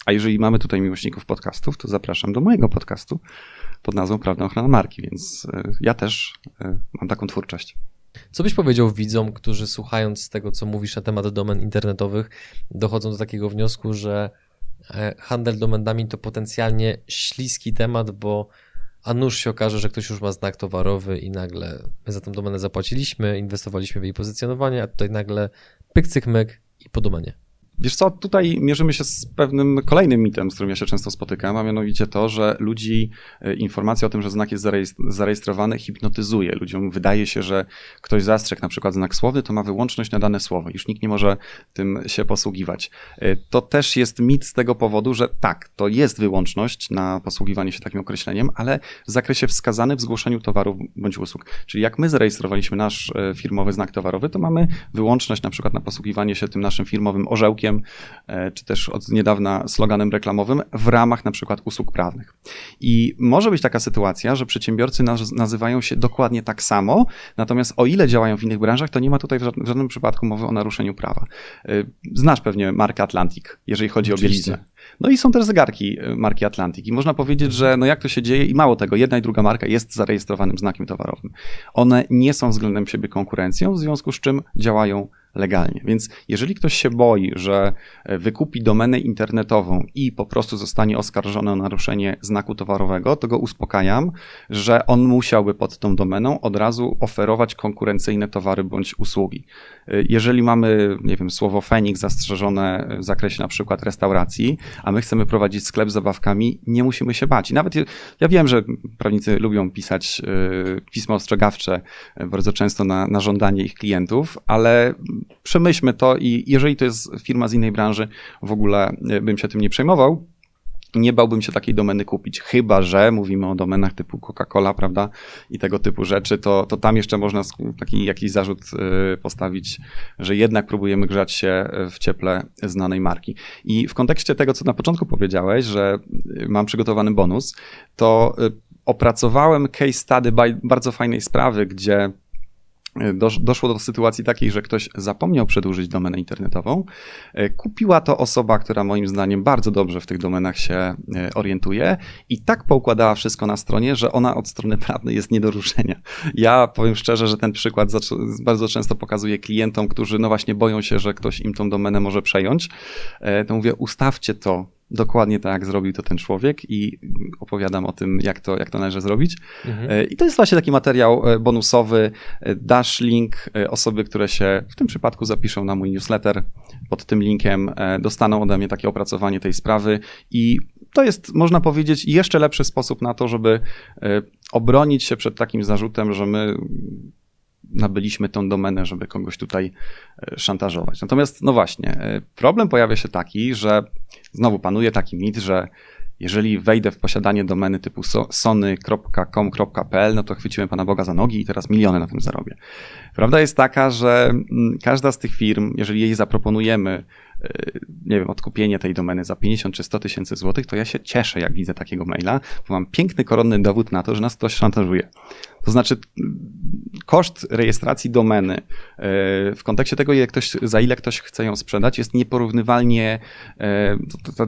[SPEAKER 2] A jeżeli mamy tutaj miłośników podcastów, to zapraszam do mojego podcastu pod nazwą Prawna Ochrona Marki, więc e, ja też e, mam taką twórczość.
[SPEAKER 1] Co byś powiedział widzom, którzy słuchając tego, co mówisz na temat domen internetowych, dochodzą do takiego wniosku, że e, handel domenami to potencjalnie śliski temat, bo a nuż się okaże, że ktoś już ma znak towarowy i nagle my za tą domenę zapłaciliśmy, inwestowaliśmy w jej pozycjonowanie, a tutaj nagle pyk, cyk, myk i po domenie.
[SPEAKER 2] Wiesz co, tutaj mierzymy się z pewnym kolejnym mitem, z którym ja się często spotykam, a mianowicie to, że ludzi e, informacja o tym, że znak jest zarejestrowany, hipnotyzuje. Ludziom wydaje się, że ktoś zastrzegł na przykład znak słowny, to ma wyłączność na dane słowo. Już nikt nie może tym się posługiwać. E, to też jest mit z tego powodu, że tak, to jest wyłączność na posługiwanie się takim określeniem, ale w zakresie wskazanym w zgłoszeniu towarów bądź usług. Czyli jak my zarejestrowaliśmy nasz e, firmowy znak towarowy, to mamy wyłączność na przykład na posługiwanie się tym naszym firmowym orzełkiem, E, czy też od niedawna sloganem reklamowym w ramach na przykład usług prawnych. I może być taka sytuacja, że przedsiębiorcy nazywają się dokładnie tak samo, natomiast o ile działają w innych branżach, to nie ma tutaj w żadnym, w żadnym przypadku mowy o naruszeniu prawa. E, znasz pewnie markę Atlantic, jeżeli chodzi Oczywiście. o bieliznę. No i są też zegarki e, marki Atlantic i można powiedzieć, że no jak to się dzieje i mało tego, jedna i druga marka jest zarejestrowanym znakiem towarowym. One nie są względem siebie konkurencją, w związku z czym działają legalnie. Więc jeżeli ktoś się boi, że wykupi domenę internetową i po prostu zostanie oskarżony o naruszenie znaku towarowego, to go uspokajam, że on musiałby pod tą domeną od razu oferować konkurencyjne towary bądź usługi. Jeżeli mamy, nie wiem, słowo Fenix zastrzeżone w zakresie na przykład restauracji, a my chcemy prowadzić sklep z zabawkami, nie musimy się bać. I nawet ja wiem, że prawnicy lubią pisać e, pisma ostrzegawcze bardzo często na, na żądanie ich klientów, ale przemyślmy to i jeżeli to jest firma z innej branży, w ogóle e, bym się tym nie przejmował nie bałbym się takiej domeny kupić. Chyba, że mówimy o domenach typu Coca-Cola, prawda, i tego typu rzeczy, to, to tam jeszcze można taki jakiś zarzut y, postawić, że jednak próbujemy grzać się w cieple znanej marki. I w kontekście tego, co na początku powiedziałeś, że mam przygotowany bonus, to y, opracowałem case study bardzo fajnej sprawy, gdzie doszło do sytuacji takiej, że ktoś zapomniał przedłużyć domenę internetową. E, kupiła to osoba, która moim zdaniem bardzo dobrze w tych domenach się e, orientuje i tak poukładała wszystko na stronie, że ona od strony prawnej jest nie do ruszenia. Ja powiem szczerze, że ten przykład bardzo często pokazuję klientom, którzy no właśnie boją się, że ktoś im tą domenę może przejąć. E, to mówię, ustawcie to dokładnie tak, jak zrobił to ten człowiek i opowiadam o tym, jak to, jak to należy zrobić. Mhm. E, I to jest właśnie taki materiał e, bonusowy. E, dash link, osoby, które się w tym przypadku zapiszą na mój newsletter, pod tym linkiem dostaną ode mnie takie opracowanie tej sprawy i to jest, można powiedzieć, jeszcze lepszy sposób na to, żeby obronić się przed takim zarzutem, że my nabyliśmy tą domenę, żeby kogoś tutaj e, szantażować. Natomiast, no właśnie, e, problem pojawia się taki, że znowu panuje taki mit, że jeżeli wejdę w posiadanie domeny typu sony.com.pl, no to chwyciłem Pana Boga za nogi i teraz miliony na tym zarobię. Prawda jest taka, że mm, każda z tych firm, jeżeli jej zaproponujemy e, nie wiem, odkupienie tej domeny za 50 czy 100 tysięcy złotych, to ja się cieszę, jak widzę takiego maila, bo mam piękny, koronny dowód na to, że nas ktoś szantażuje. To znaczy, koszt rejestracji domeny e, w kontekście tego, jak ktoś, za ile ktoś chce ją sprzedać, jest nieporównywalnie, e, ta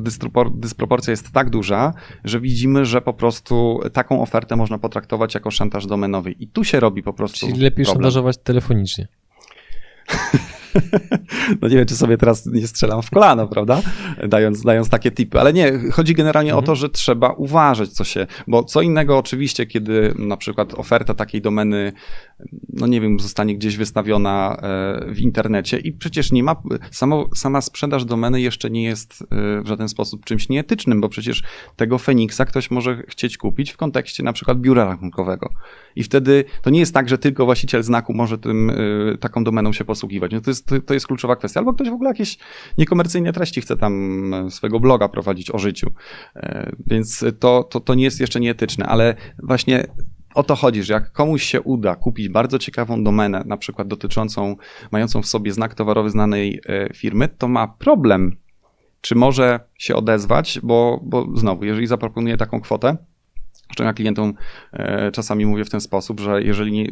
[SPEAKER 2] dysproporcja jest tak duża, że widzimy, że po prostu taką ofertę można potraktować jako szantaż domenowy. I tu się robi po prostu.
[SPEAKER 1] Czyli lepiej problem. szantażować telefonicznie. [laughs] [laughs]
[SPEAKER 2] no nie wiem, czy sobie teraz nie strzelam w kolano, prawda? Dając, dając takie tipy, ale nie, chodzi generalnie mhm. o to, że trzeba uważać, co się, bo co innego oczywiście, kiedy na przykład oferta takiej domeny, no nie wiem, zostanie gdzieś wystawiona e, w internecie i przecież nie ma, samo, sama sprzedaż domeny jeszcze nie jest e, w żaden sposób czymś nieetycznym, bo przecież tego Feniksa ktoś może chcieć kupić w kontekście na przykład biura rachunkowego. I wtedy to nie jest tak, że tylko właściciel znaku może tym, e, taką domeną się posługiwać. No to jest to jest kluczowa kwestia. Albo ktoś w ogóle jakieś niekomercyjne treści chce tam swojego bloga prowadzić o życiu. Więc to, to, to nie jest jeszcze nieetyczne, ale właśnie o to chodzi, że jak komuś się uda kupić bardzo ciekawą domenę, na przykład dotyczącą, mającą w sobie znak towarowy znanej e, firmy, to ma problem, czy może się odezwać, bo, bo znowu, jeżeli zaproponuje taką kwotę, Zresztą ja klientom e, czasami mówię w ten sposób, że jeżeli nie,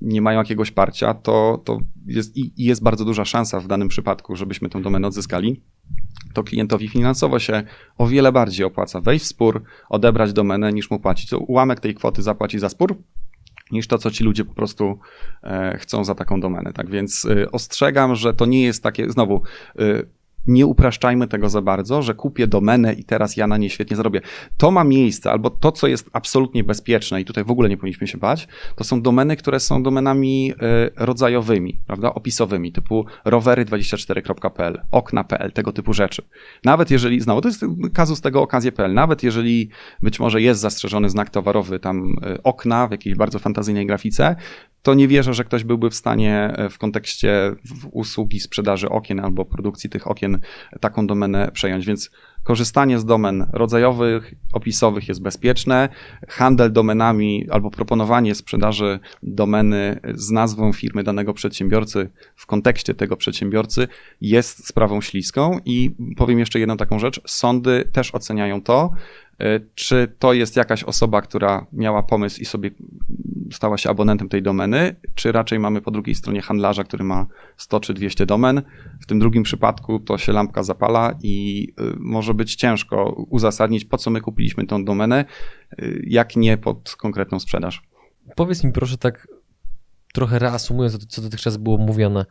[SPEAKER 2] nie mają jakiegoś parcia, to, to jest, i jest bardzo duża szansa w danym przypadku, żebyśmy tę domenę odzyskali, to klientowi finansowo się o wiele bardziej opłaca wejść w spór, odebrać domenę, niż mu płacić. To ułamek tej kwoty zapłaci za spór, niż to, co ci ludzie po prostu e, chcą za taką domenę. Tak więc e, ostrzegam, że to nie jest takie, znowu, nie upraszczajmy tego za bardzo, że kupię domenę i teraz ja na niej świetnie zarobię. To ma miejsce, albo to, co jest absolutnie bezpieczne i tutaj w ogóle nie powinniśmy się bać, to są domeny, które są domenami e, rodzajowymi, prawda, opisowymi, typu rowery24.pl, okna.pl, tego typu rzeczy. Nawet jeżeli, znowu, to jest kazus tego okazję.pl, nawet jeżeli być może jest zastrzeżony znak towarowy tam e, okna w jakiejś bardzo fantazyjnej grafice, to nie wierzę, że ktoś byłby w stanie e, w kontekście usługi sprzedaży okien albo produkcji tych okien taką domenę przejąć, więc korzystanie z domen rodzajowych, opisowych jest bezpieczne. Handel domenami albo proponowanie sprzedaży domeny z nazwą firmy danego przedsiębiorcy w kontekście tego przedsiębiorcy jest sprawą śliską i powiem jeszcze jedną taką rzecz. Sądy też oceniają to, E, czy to jest jakaś osoba, która miała pomysł i sobie stała się abonentem tej domeny, czy raczej mamy po drugiej stronie handlarza, który ma 100 czy 200 domen. W tym drugim przypadku to się lampka zapala i y, może być ciężko uzasadnić, po co my kupiliśmy tą domenę, y, jak nie pod konkretną sprzedaż.
[SPEAKER 1] Powiedz mi proszę tak trochę reasumując, co dotychczas było mówione.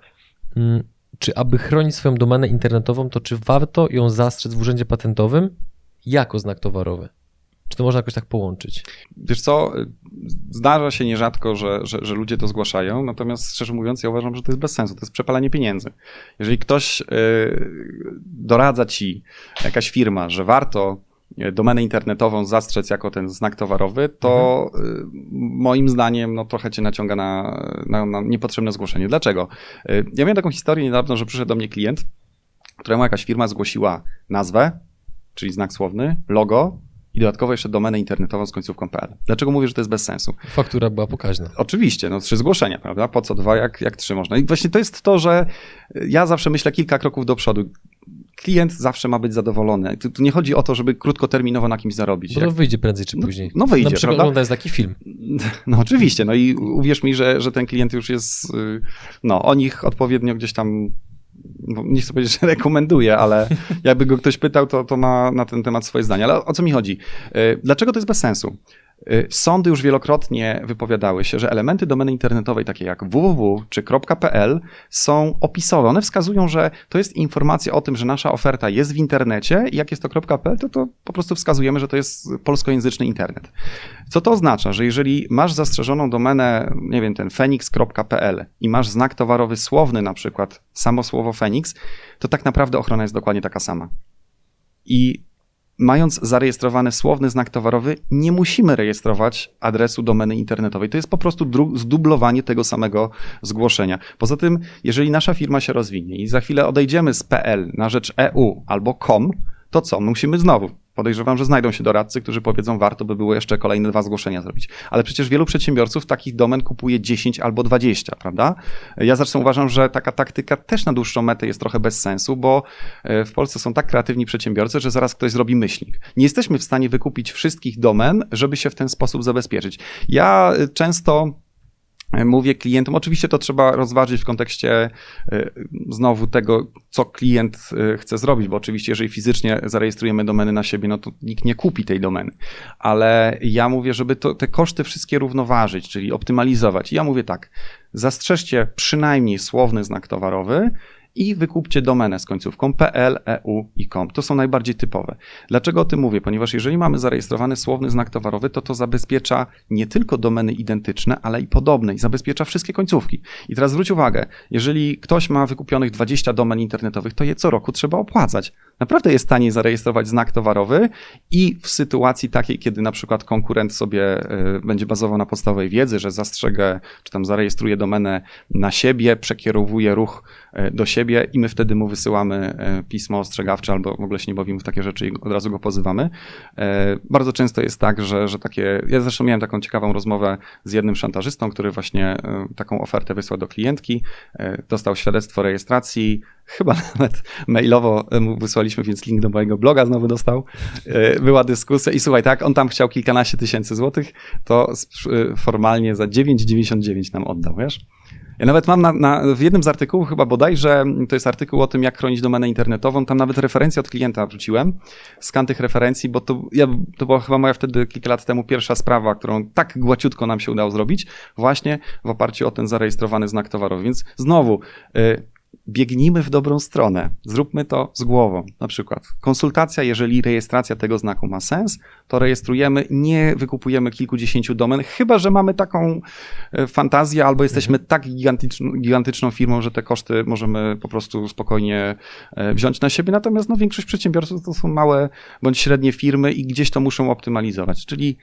[SPEAKER 1] mm, czy aby chronić swoją domenę internetową, to czy warto ją zastrzec w urzędzie patentowym jako znak towarowy? Czy to można jakoś tak połączyć?
[SPEAKER 2] Wiesz co, zdarza się nierzadko, że, że, że, ludzie to zgłaszają, natomiast szczerze mówiąc ja uważam, że to jest bez sensu, to jest przepalanie pieniędzy. Jeżeli ktoś yy, doradza ci, jakaś firma, że warto domenę internetową zastrzec jako ten znak towarowy, to mhm. moim zdaniem no, trochę cię naciąga na, na, na, niepotrzebne zgłoszenie. Dlaczego? Y, ja miałem taką historię niedawno, że przyszedł do mnie klient, któremu jakaś firma zgłosiła nazwę, czyli znak słowny, logo, i dodatkowo jeszcze domenę internetową z końcówką .pl. Dlaczego mówię, że to jest bez sensu?
[SPEAKER 1] Faktura była pokaźna.
[SPEAKER 2] Oczywiście, no trzy zgłoszenia, prawda? Po co dwa, jak, jak trzy można? I właśnie to jest to, że ja zawsze myślę kilka kroków do przodu klient zawsze ma być zadowolony. Tu, tu, nie chodzi o to, żeby krótkoterminowo na kimś zarobić.
[SPEAKER 1] Bo to wyjdzie prędzej czy no, później.
[SPEAKER 2] No, no wyjdzie, Na
[SPEAKER 1] przykład oglądać taki film. [laughs]
[SPEAKER 2] No oczywiście, no i uwierz mi, że, że ten klient już jest, y, no o nich odpowiednio gdzieś tam nie chcę powiedzieć, że [laughs] rekomenduje, ale jakby go ktoś pytał, to, to ma na ten temat swoje zdanie. Ale o co mi chodzi? Y, dlaczego to jest bez sensu? Y, sądy już wielokrotnie wypowiadały się, że elementy domeny internetowej, takie jak www czy .pl, są opisowe. One wskazują, że to jest informacja o tym, że nasza oferta jest w internecie i jak jest to .pl, to, to po prostu wskazujemy, że to jest polskojęzyczny internet. Co to oznacza? Że jeżeli masz zastrzeżoną domenę, nie wiem, ten phoenix.pl i masz znak towarowy słowny, na przykład samo słowo Phoenix, to tak naprawdę ochrona jest dokładnie taka sama. I mając zarejestrowany słowny znak towarowy, nie musimy rejestrować adresu domeny internetowej. To jest po prostu zdublowanie tego samego zgłoszenia. Poza tym, jeżeli nasza firma się rozwinie i za chwilę odejdziemy z PL na rzecz EU albo COM, to co? Musimy znowu Podejrzewam, że znajdą się doradcy, którzy powiedzą, warto by było jeszcze kolejne dwa zgłoszenia zrobić. Ale przecież wielu przedsiębiorców takich domen kupuje 10 albo 20, prawda? Ja zresztą uważam, że taka taktyka też na dłuższą metę jest trochę bez sensu, bo e, w Polsce są tak kreatywni przedsiębiorcy, że zaraz ktoś zrobi myślnik. Nie jesteśmy w stanie wykupić wszystkich domen, żeby się w ten sposób zabezpieczyć. Ja e, często mówię klientom. Oczywiście to trzeba rozważyć w kontekście e, znowu tego, co klient e, chce zrobić, bo oczywiście, jeżeli fizycznie zarejestrujemy domeny na siebie, no to nikt nie kupi tej domeny. Ale ja mówię, żeby to, te koszty wszystkie równoważyć, czyli optymalizować. I ja mówię tak, zastrzeżcie przynajmniej słowny znak towarowy, i wykupcie domenę z końcówką PL, EU i COM. To są najbardziej typowe. Dlaczego o tym mówię? Ponieważ jeżeli mamy zarejestrowany słowny znak towarowy, to to zabezpiecza nie tylko domeny identyczne, ale i podobne i zabezpiecza wszystkie końcówki. I teraz zwróć uwagę, jeżeli ktoś ma wykupionych 20 domen internetowych, to je co roku trzeba opłacać. Naprawdę jest taniej zarejestrować znak towarowy i w sytuacji takiej, kiedy na przykład konkurent sobie e, będzie bazował na podstawowej wiedzy, że zastrzegę, czy tam zarejestruje domenę na siebie, przekierowuje ruch e, do siebie i my wtedy mu wysyłamy e, pismo ostrzegawcze albo w ogóle się nie bawimy w takie rzeczy i od razu go pozywamy. Bardzo często jest tak, że, że takie, ja zresztą miałem taką ciekawą rozmowę z jednym szantażystą, który właśnie taką ofertę wysłał do klientki, dostał świadectwo rejestracji, chyba [laughs] nawet mailowo mu wysłaliśmy, więc link do mojego bloga znowu dostał. E, była dyskusja i słuchaj, tak, on tam chciał kilkanaście tysięcy złotych, to e, formalnie za 9,99 nam oddał, wiesz? Ja nawet mam na, na, w jednym z artykułów chyba bodajże, to jest artykuł o tym, jak chronić domenę internetową, tam nawet referencję od klienta wrzuciłem, skan tych referencji, bo to, ja, to była chyba moja wtedy kilka lat temu pierwsza sprawa, którą tak głaciutko nam się udało zrobić, właśnie w oparciu o ten zarejestrowany znak towarowy. Więc znowu, y, biegnijmy w dobrą stronę, zróbmy to z głową. Na przykład konsultacja, jeżeli rejestracja tego znaku ma sens, to rejestrujemy, nie wykupujemy kilkudziesięciu domen, chyba że mamy taką e, fantazję albo jesteśmy mhm. tak gigantyczną, gigantyczną firmą, że te koszty możemy po prostu spokojnie e, wziąć na siebie. Natomiast no, większość przedsiębiorców to są małe bądź średnie firmy i gdzieś to muszą optymalizować. Czyli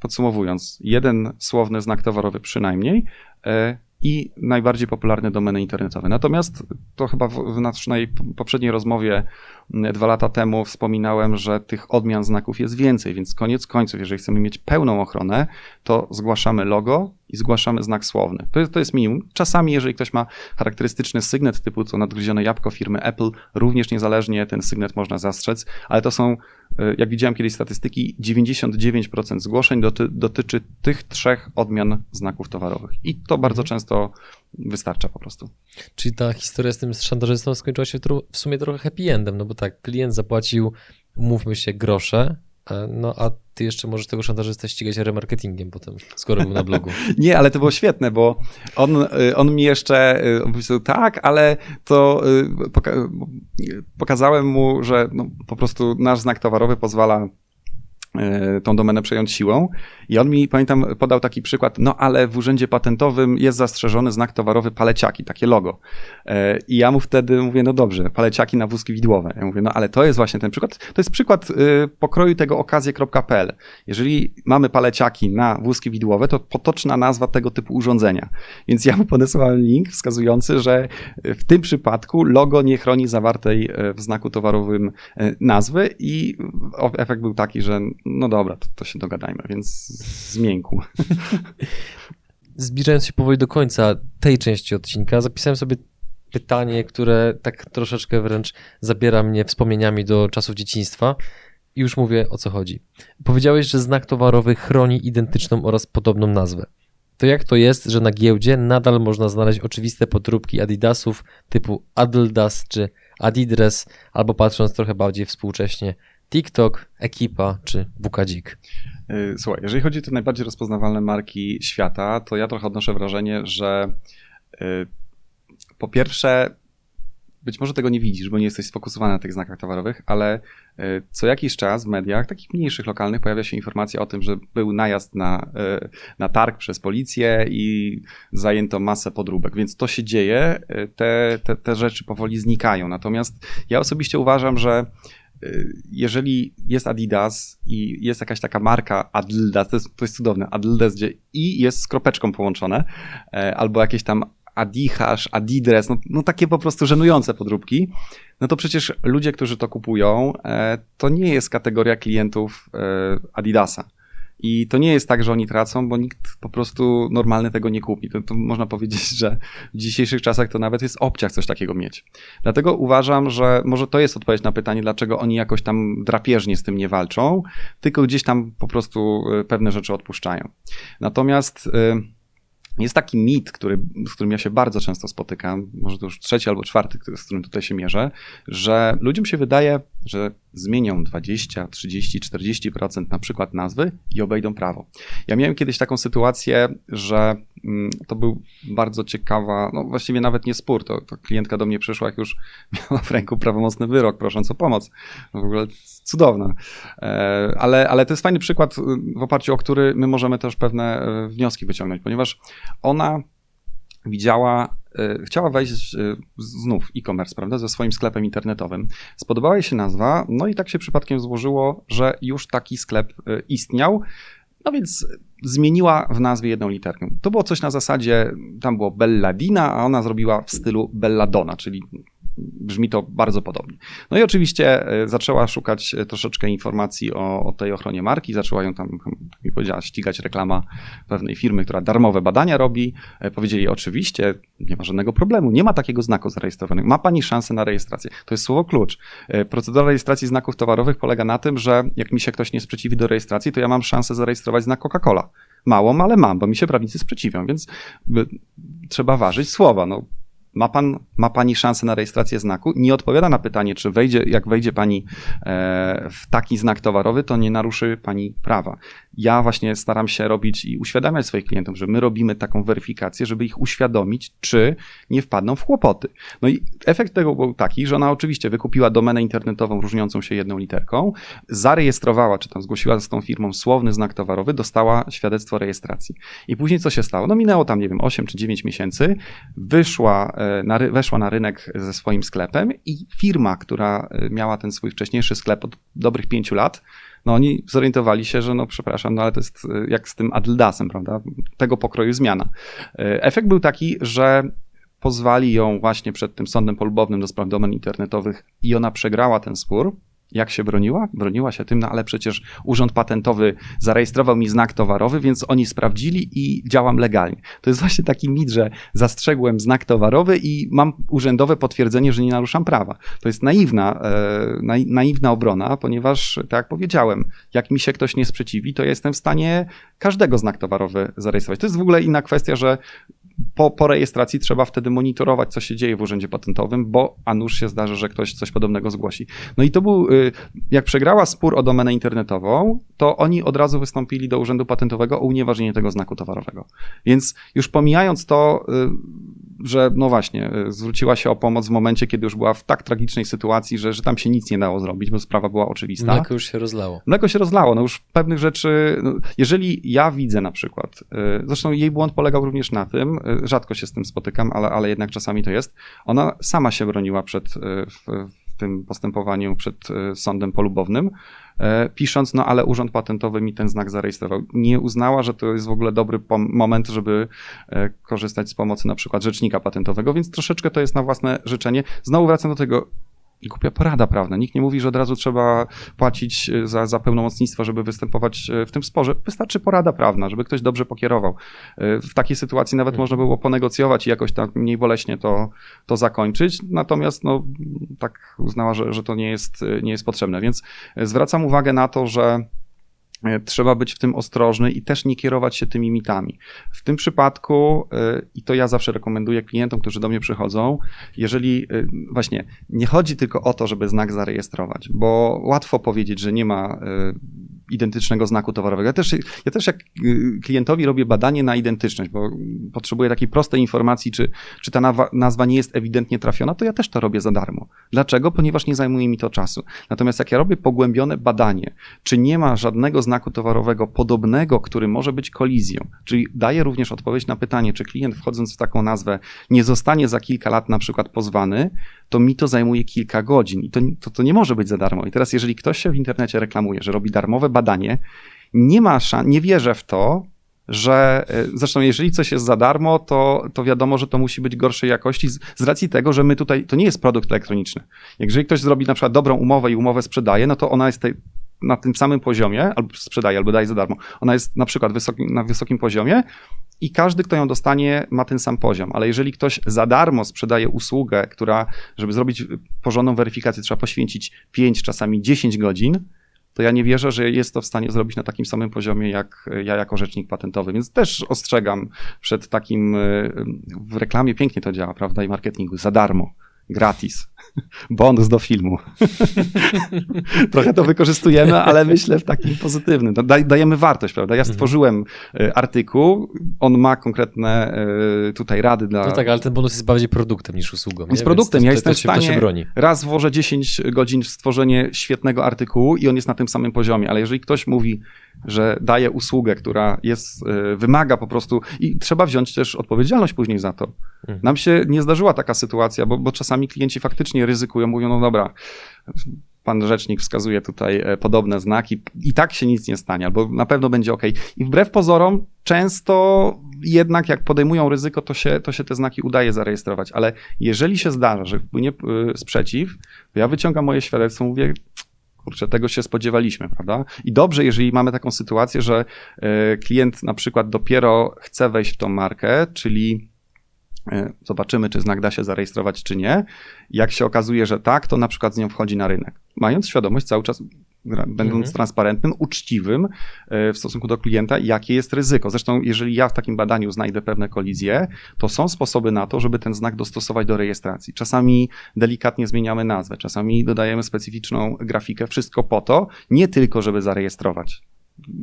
[SPEAKER 2] podsumowując, jeden słowny znak towarowy przynajmniej e, i najbardziej popularne domeny internetowe. Natomiast to chyba w naszej poprzedniej rozmowie dwa lata temu wspominałem, że tych odmian znaków jest więcej, więc koniec końców, jeżeli chcemy mieć pełną ochronę, to zgłaszamy logo i zgłaszamy znak słowny. To jest, to jest minimum. Czasami, jeżeli ktoś ma charakterystyczny sygnet typu to nadgryzione jabłko firmy Apple, również niezależnie ten sygnet można zastrzec, ale to są, e, jak widziałem kiedyś statystyki, 99% zgłoszeń doty, dotyczy tych trzech odmian znaków towarowych. I to bardzo często wystarcza po prostu.
[SPEAKER 1] Czyli ta historia z tym szantażystą skończyła się w sumie trochę happy endem, no bo tak, klient zapłacił, umówmy się, grosze, no a ty jeszcze możesz tego szantażysta ścigać remarketingiem potem, skoro był na blogu. [laughs]
[SPEAKER 2] Nie, ale to było świetne, bo on, y, on mi jeszcze y, powiedział, tak, ale to y, poka pokazałem mu, że no, po prostu nasz znak towarowy pozwala E, tą domenę przejąć siłą. I on mi, pamiętam, podał taki przykład, no ale w urzędzie patentowym jest zastrzeżony znak towarowy paleciaki, takie logo. E, I ja mu wtedy mówię, no dobrze, paleciaki na wózki widłowe. Ja mówię, no ale to jest właśnie ten przykład. To jest przykład y, pokroju tego okazje.pl. Jeżeli mamy paleciaki na wózki widłowe, to potoczna nazwa tego typu urządzenia. Więc ja mu podesłałem link wskazujący, że w tym przypadku logo nie chroni zawartej e, w znaku towarowym nazwy i efekt był taki, że no dobra, to, to się dogadajmy, więc zmiękł. [laughs]
[SPEAKER 1] Zbliżając się powoli do końca tej części odcinka, zapisałem sobie pytanie, które tak troszeczkę wręcz zabiera mnie wspomnieniami do czasów dzieciństwa. I już mówię o co chodzi. Powiedziałeś, że znak towarowy chroni identyczną oraz podobną nazwę. To jak to jest, że na giełdzie nadal można znaleźć oczywiste podróbki Adidasów typu Adidas czy Adidres, albo patrząc trochę bardziej współcześnie TikTok, Ekipa czy Bukadzik?
[SPEAKER 2] Y, słuchaj, jeżeli chodzi o te najbardziej rozpoznawalne marki świata, to ja trochę odnoszę wrażenie, że y, po pierwsze, być może tego nie widzisz, bo nie jesteś sfokusowany na tych znakach towarowych, ale y, co jakiś czas w mediach, takich mniejszych, lokalnych, pojawia się informacja o tym, że był najazd na, na targ przez policję i zajęto masę podróbek, więc to się dzieje, te, te, te rzeczy powoli znikają. Natomiast ja osobiście uważam, że jeżeli jest Adidas i jest jakaś taka marka Adidas, to jest, to jest cudowne, Adidas, gdzie i jest z kropeczką połączone, e, albo jakieś tam Adihash, Adidres, no, no takie po prostu żenujące podróbki, no to przecież ludzie, którzy to kupują, e, to nie jest kategoria klientów e, Adidasa. I to nie jest tak, że oni tracą, bo nikt po prostu normalny tego nie kupi. To, to, można powiedzieć, że w dzisiejszych czasach to nawet jest obciach coś takiego mieć. Dlatego uważam, że może to jest odpowiedź na pytanie, dlaczego oni jakoś tam drapieżnie z tym nie walczą, tylko gdzieś tam po prostu y, pewne rzeczy odpuszczają. Natomiast. Yy, jest taki mit, który, z którym ja się bardzo często spotykam, może to już trzeci albo czwarty, z którym tutaj się mierzę, że ludziom się wydaje, że zmienią 20, 30, 40% na przykład nazwy i obejdą prawo. Ja miałem kiedyś taką sytuację, że mm, to był bardzo ciekawa, no właściwie nawet nie spór, to, to klientka do mnie przyszła, jak już miała w ręku prawomocny wyrok, prosząc o pomoc. No w ogóle cudowna. E, ale, ale to jest fajny przykład, w oparciu o który my możemy też pewne e, wnioski wyciągnąć, ponieważ ona widziała, chciała wejść znów e-commerce, prawda, ze swoim sklepem internetowym. Spodobała jej się nazwa, no i tak się przypadkiem złożyło, że już taki sklep istniał. No więc zmieniła w nazwie jedną literkę. To było coś na zasadzie, tam było Belladina, a ona zrobiła w stylu Belladonna, czyli brzmi to bardzo podobnie. No i oczywiście e, zaczęła szukać e, troszeczkę informacji o, o tej ochronie marki, zaczęła ją tam, tak mi powiedziała, ścigać reklama pewnej firmy, która darmowe badania robi. E, powiedzieli, oczywiście, nie ma żadnego problemu, nie ma takiego znaku zarejestrowanego. Ma pani szansę na rejestrację. To jest słowo klucz. Procedura rejestracji znaków towarowych polega na tym, że jak mi się ktoś nie sprzeciwi do rejestracji, to ja mam szansę zarejestrować znak Coca-Cola. Małą, ale mam, bo mi się prawnicy sprzeciwią, więc trzeba ważyć słowa. No, ma, pan, ma pani szansę na rejestrację znaku, nie odpowiada na pytanie, czy wejdzie, jak wejdzie pani e, w taki znak towarowy, to nie naruszy pani prawa. Ja właśnie staram się robić i uświadamiać swoich klientów, że my robimy taką weryfikację, żeby ich uświadomić, czy nie wpadną w kłopoty. No i efekt tego był taki, że ona oczywiście wykupiła domenę internetową różniącą się jedną literką, zarejestrowała, czy tam zgłosiła z tą firmą słowny znak towarowy, dostała świadectwo rejestracji. I później co się stało? No minęło tam, nie wiem, 8 czy 9 miesięcy, wyszła na, weszła na rynek ze swoim sklepem i firma, która e, miała ten swój wcześniejszy sklep od dobrych pięciu lat, no oni zorientowali się, że no przepraszam, no ale to jest e, jak z tym Adildasem, prawda? Tego pokroju zmiana. Efekt był taki, że pozwali ją właśnie przed tym sądem polubownym do spraw domen internetowych i ona przegrała ten spór, jak się broniła? Broniła się tym, no ale przecież Urząd Patentowy zarejestrował mi znak towarowy, więc oni sprawdzili i działam legalnie. To jest właśnie taki mit, że zastrzegłem znak towarowy i mam urzędowe potwierdzenie, że nie naruszam prawa. To jest naiwna, e, naiwna obrona, ponieważ, tak jak powiedziałem, jak mi się ktoś nie sprzeciwi, to jestem w stanie każdego znak towarowy zarejestrować. To jest w ogóle inna kwestia, że po, po rejestracji trzeba wtedy monitorować, co się dzieje w urzędzie patentowym, bo a nuż się zdarzy, że ktoś coś podobnego zgłosi. No i to był jakby jak przegrała spór o domenę internetową, to oni od razu wystąpili do Urzędu Patentowego o unieważnienie tego znaku towarowego. Więc już pomijając to, y, że no właśnie, y, zwróciła się o pomoc w momencie, kiedy już była w tak tragicznej sytuacji, że, że tam się nic nie dało zrobić, bo sprawa była oczywista.
[SPEAKER 1] Mleko już się rozlało.
[SPEAKER 2] Mleko się rozlało. No już pewnych rzeczy, no, jeżeli ja widzę na przykład, y, zresztą jej błąd polegał również na tym, rzadko się z tym spotykam, ale, ale jednak czasami to jest, ona sama się broniła przed, w, w tym postępowaniu przed sądem polubownym, E, pisząc, no ale Urząd Patentowy mi ten znak zarejestrował. Nie uznała, że to jest w ogóle dobry moment, żeby e, korzystać z pomocy na przykład rzecznika patentowego, więc troszeczkę to jest na własne życzenie. Znowu wracam do tego, głupia porada prawna. Nikt nie mówi, że od razu trzeba płacić e, za, za pełnomocnictwo, żeby występować w tym sporze. Wystarczy porada prawna, żeby ktoś dobrze pokierował. W takiej sytuacji nawet można było ponegocjować i jakoś tak mniej boleśnie to, to zakończyć. Natomiast no, tak uznała, że, że to nie jest, nie jest potrzebne. Więc zwracam uwagę na to, że e, trzeba być w tym ostrożny i też nie kierować się tymi mitami. W tym przypadku, e, i to ja zawsze rekomenduję klientom, którzy do mnie przychodzą, jeżeli e, właśnie nie chodzi tylko o to, żeby znak zarejestrować, bo łatwo powiedzieć, że nie ma identycznego znaku towarowego. Ja też, ja też jak y, klientowi robię badanie na identyczność, bo potrzebuję takiej prostej informacji, czy, czy ta nazwa nie jest ewidentnie trafiona, to ja też to robię za darmo. Dlaczego? Ponieważ nie zajmuje mi to czasu. Natomiast jak ja robię pogłębione badanie, czy nie ma żadnego znaku towarowego podobnego, który może być kolizją, czyli daję również odpowiedź na pytanie, czy klient wchodząc w taką nazwę nie zostanie za kilka lat na przykład pozwany, to mi to zajmuje kilka godzin i to, to, to nie może być za darmo. I teraz jeżeli ktoś się w internecie reklamuje, że robi darmowe badanie, badanie, nie ma szans, nie wierzę w to, że e, zresztą jeżeli coś jest za darmo, to, to wiadomo, że to musi być gorszej jakości z, z, racji tego, że my tutaj, to nie jest produkt elektroniczny. Jeżeli ktoś zrobi na przykład dobrą umowę i umowę sprzedaje, no to ona jest tej, na tym samym poziomie, albo sprzedaje, albo daje za darmo. Ona jest na przykład wysoki, na wysokim poziomie i każdy, kto ją dostanie, ma ten sam poziom. Ale jeżeli ktoś za darmo sprzedaje usługę, która, żeby zrobić porządną weryfikację, trzeba poświęcić 5, czasami 10 godzin, to ja nie wierzę, że jest to w stanie zrobić na takim samym poziomie jak ja jako rzecznik patentowy, więc też ostrzegam przed takim, y, w reklamie pięknie to działa, prawda, i marketingu, za darmo gratis. [laughs] Bonus do filmu. [laughs] Trochę to wykorzystujemy, ale myślę w takim pozytywnym. Dajemy wartość, prawda? Ja mhm. stworzyłem mhm. artykuł, on ma konkretne e, tutaj rady dla...
[SPEAKER 1] No tak, ale ten bonus jest bardziej produktem niż usługą.
[SPEAKER 2] Jest produktem. ja jestem w stanie raz włożę 10 godzin w stworzenie świetnego artykułu i on jest na tym samym poziomie, ale jeżeli ktoś mówi, że daje usługę, która jest, e, wymaga po prostu i trzeba wziąć też odpowiedzialność później za to. Mhm. Nam się nie zdarzyła taka sytuacja, bo, bo czasami klienci faktycznie ryzykują, mówią, no dobra, pan rzecznik wskazuje tutaj e, podobne znaki i tak się nic nie stanie, albo na pewno będzie ok. I wbrew pozorom, często jednak jak podejmują ryzyko, to się, to się te znaki udaje zarejestrować, ale jeżeli się zdarza, że wpłynie e, sprzeciw, to ja wyciągam moje świadectwo, mówię, kurczę, tego się spodziewaliśmy, prawda? I dobrze, jeżeli mamy taką sytuację, że e, klient na przykład dopiero chce wejść w tą markę, czyli e, zobaczymy, czy znak da się zarejestrować, czy nie. Jak się okazuje, że tak, to na przykład z nią wchodzi na rynek. Mając świadomość cały czas, będąc mhm. transparentnym, uczciwym e, w stosunku do klienta, jakie jest ryzyko. Zresztą, jeżeli ja w takim badaniu znajdę pewne kolizje, to są sposoby na to, żeby ten znak dostosować do rejestracji. Czasami delikatnie zmieniamy nazwę, czasami dodajemy specyficzną grafikę, wszystko po to, nie tylko, żeby zarejestrować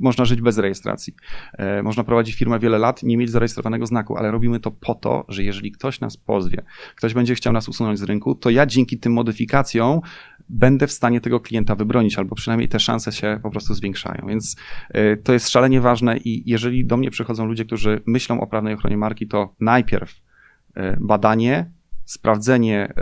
[SPEAKER 2] można żyć bez rejestracji. E, można prowadzić firmę wiele lat, nie mieć zarejestrowanego znaku, ale robimy to po to, że jeżeli ktoś nas pozwie, ktoś będzie chciał nas usunąć z rynku, to ja dzięki tym modyfikacjom będę w stanie tego klienta wybronić, albo przynajmniej te szanse się po prostu zwiększają. Więc e, to jest szalenie ważne i jeżeli do mnie przychodzą ludzie, którzy myślą o prawnej ochronie marki, to najpierw e, badanie, sprawdzenie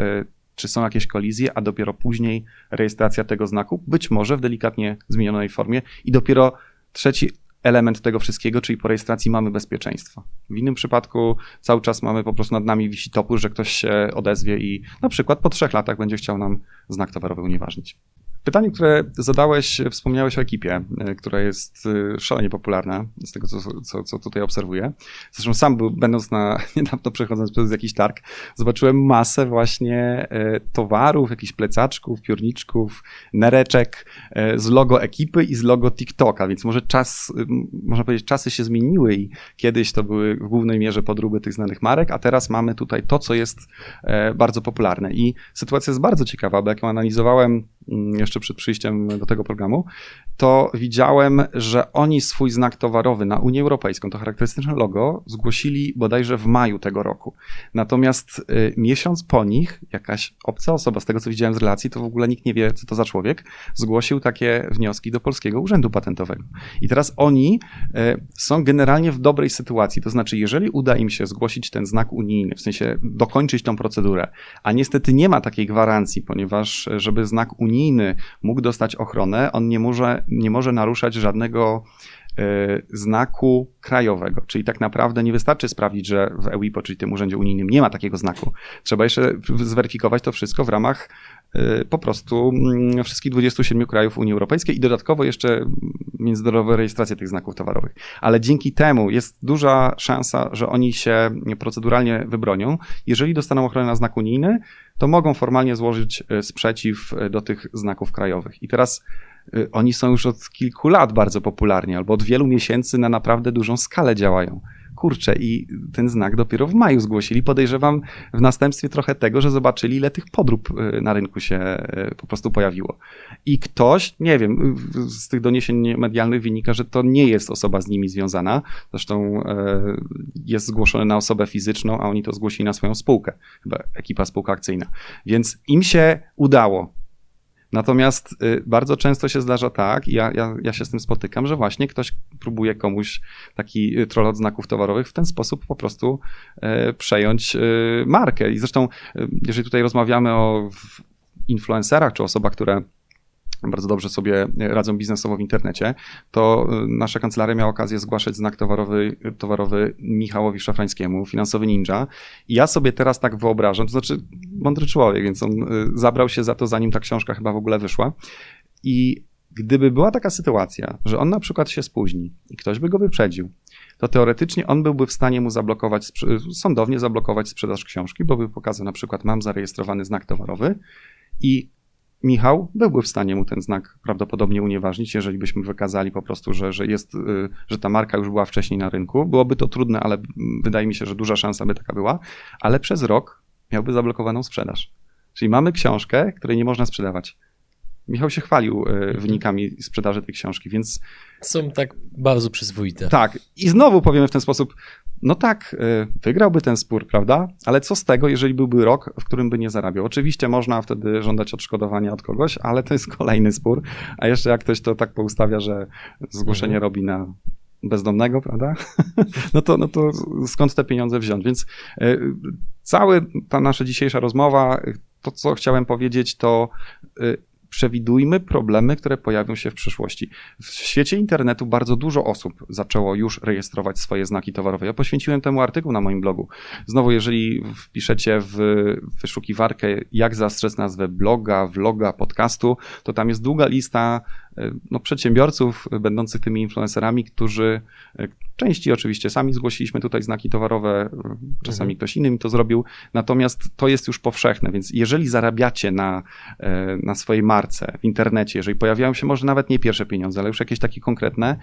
[SPEAKER 2] czy są jakieś kolizje, a dopiero później rejestracja tego znaku, być może w delikatnie zmienionej formie i dopiero trzeci element tego wszystkiego, czyli po rejestracji mamy bezpieczeństwo. W innym przypadku cały czas mamy po prostu nad nami wisi topór, że ktoś się odezwie i na przykład po trzech latach będzie chciał nam znak towarowy unieważnić. Pytanie, które zadałeś, wspomniałeś o ekipie, e, która jest e, szalenie popularna, z tego co, co, co tutaj obserwuję. Zresztą sam był, będąc na, [laughs] niedawno przechodząc przez jakiś targ, zobaczyłem masę właśnie e, towarów, jakichś plecaczków, piórniczków, nereczek z logo ekipy i z logo TikToka, więc może czas, można powiedzieć, czasy się zmieniły i kiedyś to były w głównej mierze podróby tych znanych marek, a teraz mamy tutaj to, co jest bardzo popularne. I sytuacja jest bardzo ciekawa, bo jak ją analizowałem jeszcze przed przyjściem do tego programu, to widziałem, że oni swój znak towarowy na Unię Europejską, to charakterystyczne logo, zgłosili bodajże w maju tego roku. Natomiast y, miesiąc po nich jakaś obca osoba, z tego co widziałem z relacji, to w ogóle nikt nie wie, co to za człowiek, zgłosił takie wnioski do Polskiego Urzędu Patentowego. I teraz oni y, są generalnie w dobrej sytuacji, to znaczy, jeżeli uda im się zgłosić ten znak unijny, w sensie dokończyć tą procedurę, a niestety nie ma takiej gwarancji, ponieważ y, żeby znak unijny mógł dostać ochronę, on nie może nie może naruszać żadnego e, znaku krajowego. Czyli tak naprawdę nie wystarczy sprawdzić, że w EWIPO, czyli tym urzędzie unijnym, nie ma takiego znaku. Trzeba jeszcze zweryfikować to wszystko w ramach e, po prostu mm, wszystkich 27 krajów Unii Europejskiej i dodatkowo jeszcze międzynarodowe rejestracje tych znaków towarowych. Ale dzięki temu jest duża szansa, że oni się proceduralnie wybronią. Jeżeli dostaną ochronę na znak unijny, to mogą formalnie złożyć e, sprzeciw do tych znaków krajowych. I teraz oni są już od kilku lat bardzo popularni, albo od wielu miesięcy na naprawdę dużą skalę działają. Kurczę, i ten znak dopiero w maju zgłosili. Podejrzewam w następstwie trochę tego, że zobaczyli, ile tych podrób y, na rynku się y, po prostu pojawiło. I ktoś, nie wiem, z tych doniesień medialnych wynika, że to nie jest osoba z nimi związana. Zresztą jest zgłoszone na osobę fizyczną, a oni to zgłosili na swoją spółkę, chyba ekipa spółka akcyjna. Więc im się udało Natomiast y, bardzo często się zdarza tak, ja, ja, ja się z tym spotykam, że właśnie ktoś próbuje komuś taki y, troll od znaków towarowych w ten sposób po prostu e, przejąć e, markę. I zresztą, jeżeli tutaj rozmawiamy o influencerach czy osobach, które bardzo dobrze sobie radzą biznesowo w internecie, to y, nasza kancelaria miała okazję zgłaszać znak towarowy, towarowy Michałowi Szafrańskiemu, finansowy ninja. I ja sobie teraz tak wyobrażam, to znaczy mądry człowiek, więc on y, zabrał się za to, zanim ta książka chyba w ogóle wyszła. I gdyby była taka sytuacja, że on na przykład się spóźni i ktoś by go wyprzedził, to teoretycznie on byłby w stanie mu zablokować, sądownie zablokować sprzedaż książki, bo by pokazał na przykład, mam zarejestrowany znak towarowy i Michał byłby w stanie mu ten znak prawdopodobnie unieważnić, jeżeli byśmy wykazali po prostu, że, że, jest, y, że ta marka już była wcześniej na rynku. Byłoby to trudne, ale wydaje mi się, że duża szansa by taka była, ale przez rok miałby zablokowaną sprzedaż. Czyli mamy książkę, której nie można sprzedawać. Michał się chwalił y, mhm. wynikami sprzedaży tej książki, więc.
[SPEAKER 1] Są tak bardzo przyzwoite.
[SPEAKER 2] Tak. I znowu powiemy w ten sposób: no tak, y, wygrałby ten spór, prawda? Ale co z tego, jeżeli byłby rok, w którym by nie zarabiał? Oczywiście można wtedy żądać odszkodowania od kogoś, ale to jest kolejny spór. A jeszcze jak ktoś to tak poustawia, że zgłoszenie mhm. robi na bezdomnego, prawda? [laughs] No to, no to skąd te pieniądze wziąć? Więc y, cała ta nasza dzisiejsza rozmowa, to co chciałem powiedzieć, to y, przewidujmy problemy, które pojawią się w przyszłości. W świecie internetu bardzo dużo osób zaczęło już rejestrować swoje znaki towarowe. Ja poświęciłem temu artykuł na moim blogu. Znowu, jeżeli wpiszecie w wyszukiwarkę, jak zastrzec nazwę bloga, vloga, podcastu, to tam jest długa lista no, przedsiębiorców będących tymi influencerami, którzy e, części oczywiście sami zgłosiliśmy tutaj znaki towarowe, e, czasami mhm. ktoś inny mi to zrobił, natomiast to jest już powszechne, więc jeżeli zarabiacie na, na swojej marce w internecie, jeżeli pojawiają się może nawet nie pierwsze pieniądze, ale już jakieś takie konkretne,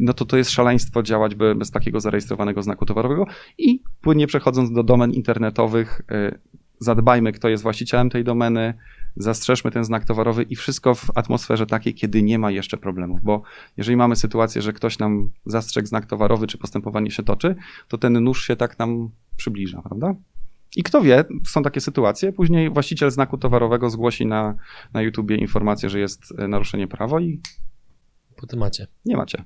[SPEAKER 2] no to to jest szaleństwo działać bez takiego zarejestrowanego znaku towarowego i płynnie przechodząc do domen internetowych, zadbajmy, kto jest właścicielem tej domeny, zastrzeżmy ten znak towarowy i wszystko w atmosferze takiej, kiedy nie ma jeszcze problemów, bo jeżeli mamy sytuację, że ktoś nam zastrzegł znak towarowy, czy postępowanie się toczy, to ten nóż się tak nam przybliża, prawda? I kto wie, są takie sytuacje, później właściciel znaku towarowego zgłosi na, na YouTubie informację, że jest naruszenie prawa i
[SPEAKER 1] po temacie.
[SPEAKER 2] Nie macie.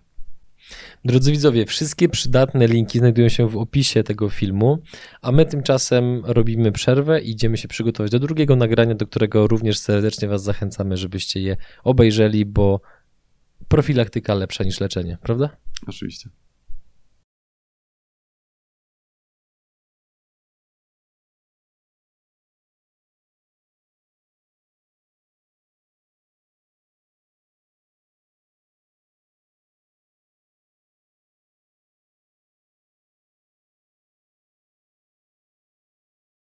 [SPEAKER 1] Drodzy widzowie, wszystkie przydatne linki znajdują się w opisie tego filmu, a my tymczasem robimy przerwę i idziemy się przygotować do drugiego nagrania, do którego również serdecznie Was zachęcamy, żebyście je obejrzeli, bo profilaktyka lepsza niż leczenie, prawda?
[SPEAKER 2] Oczywiście.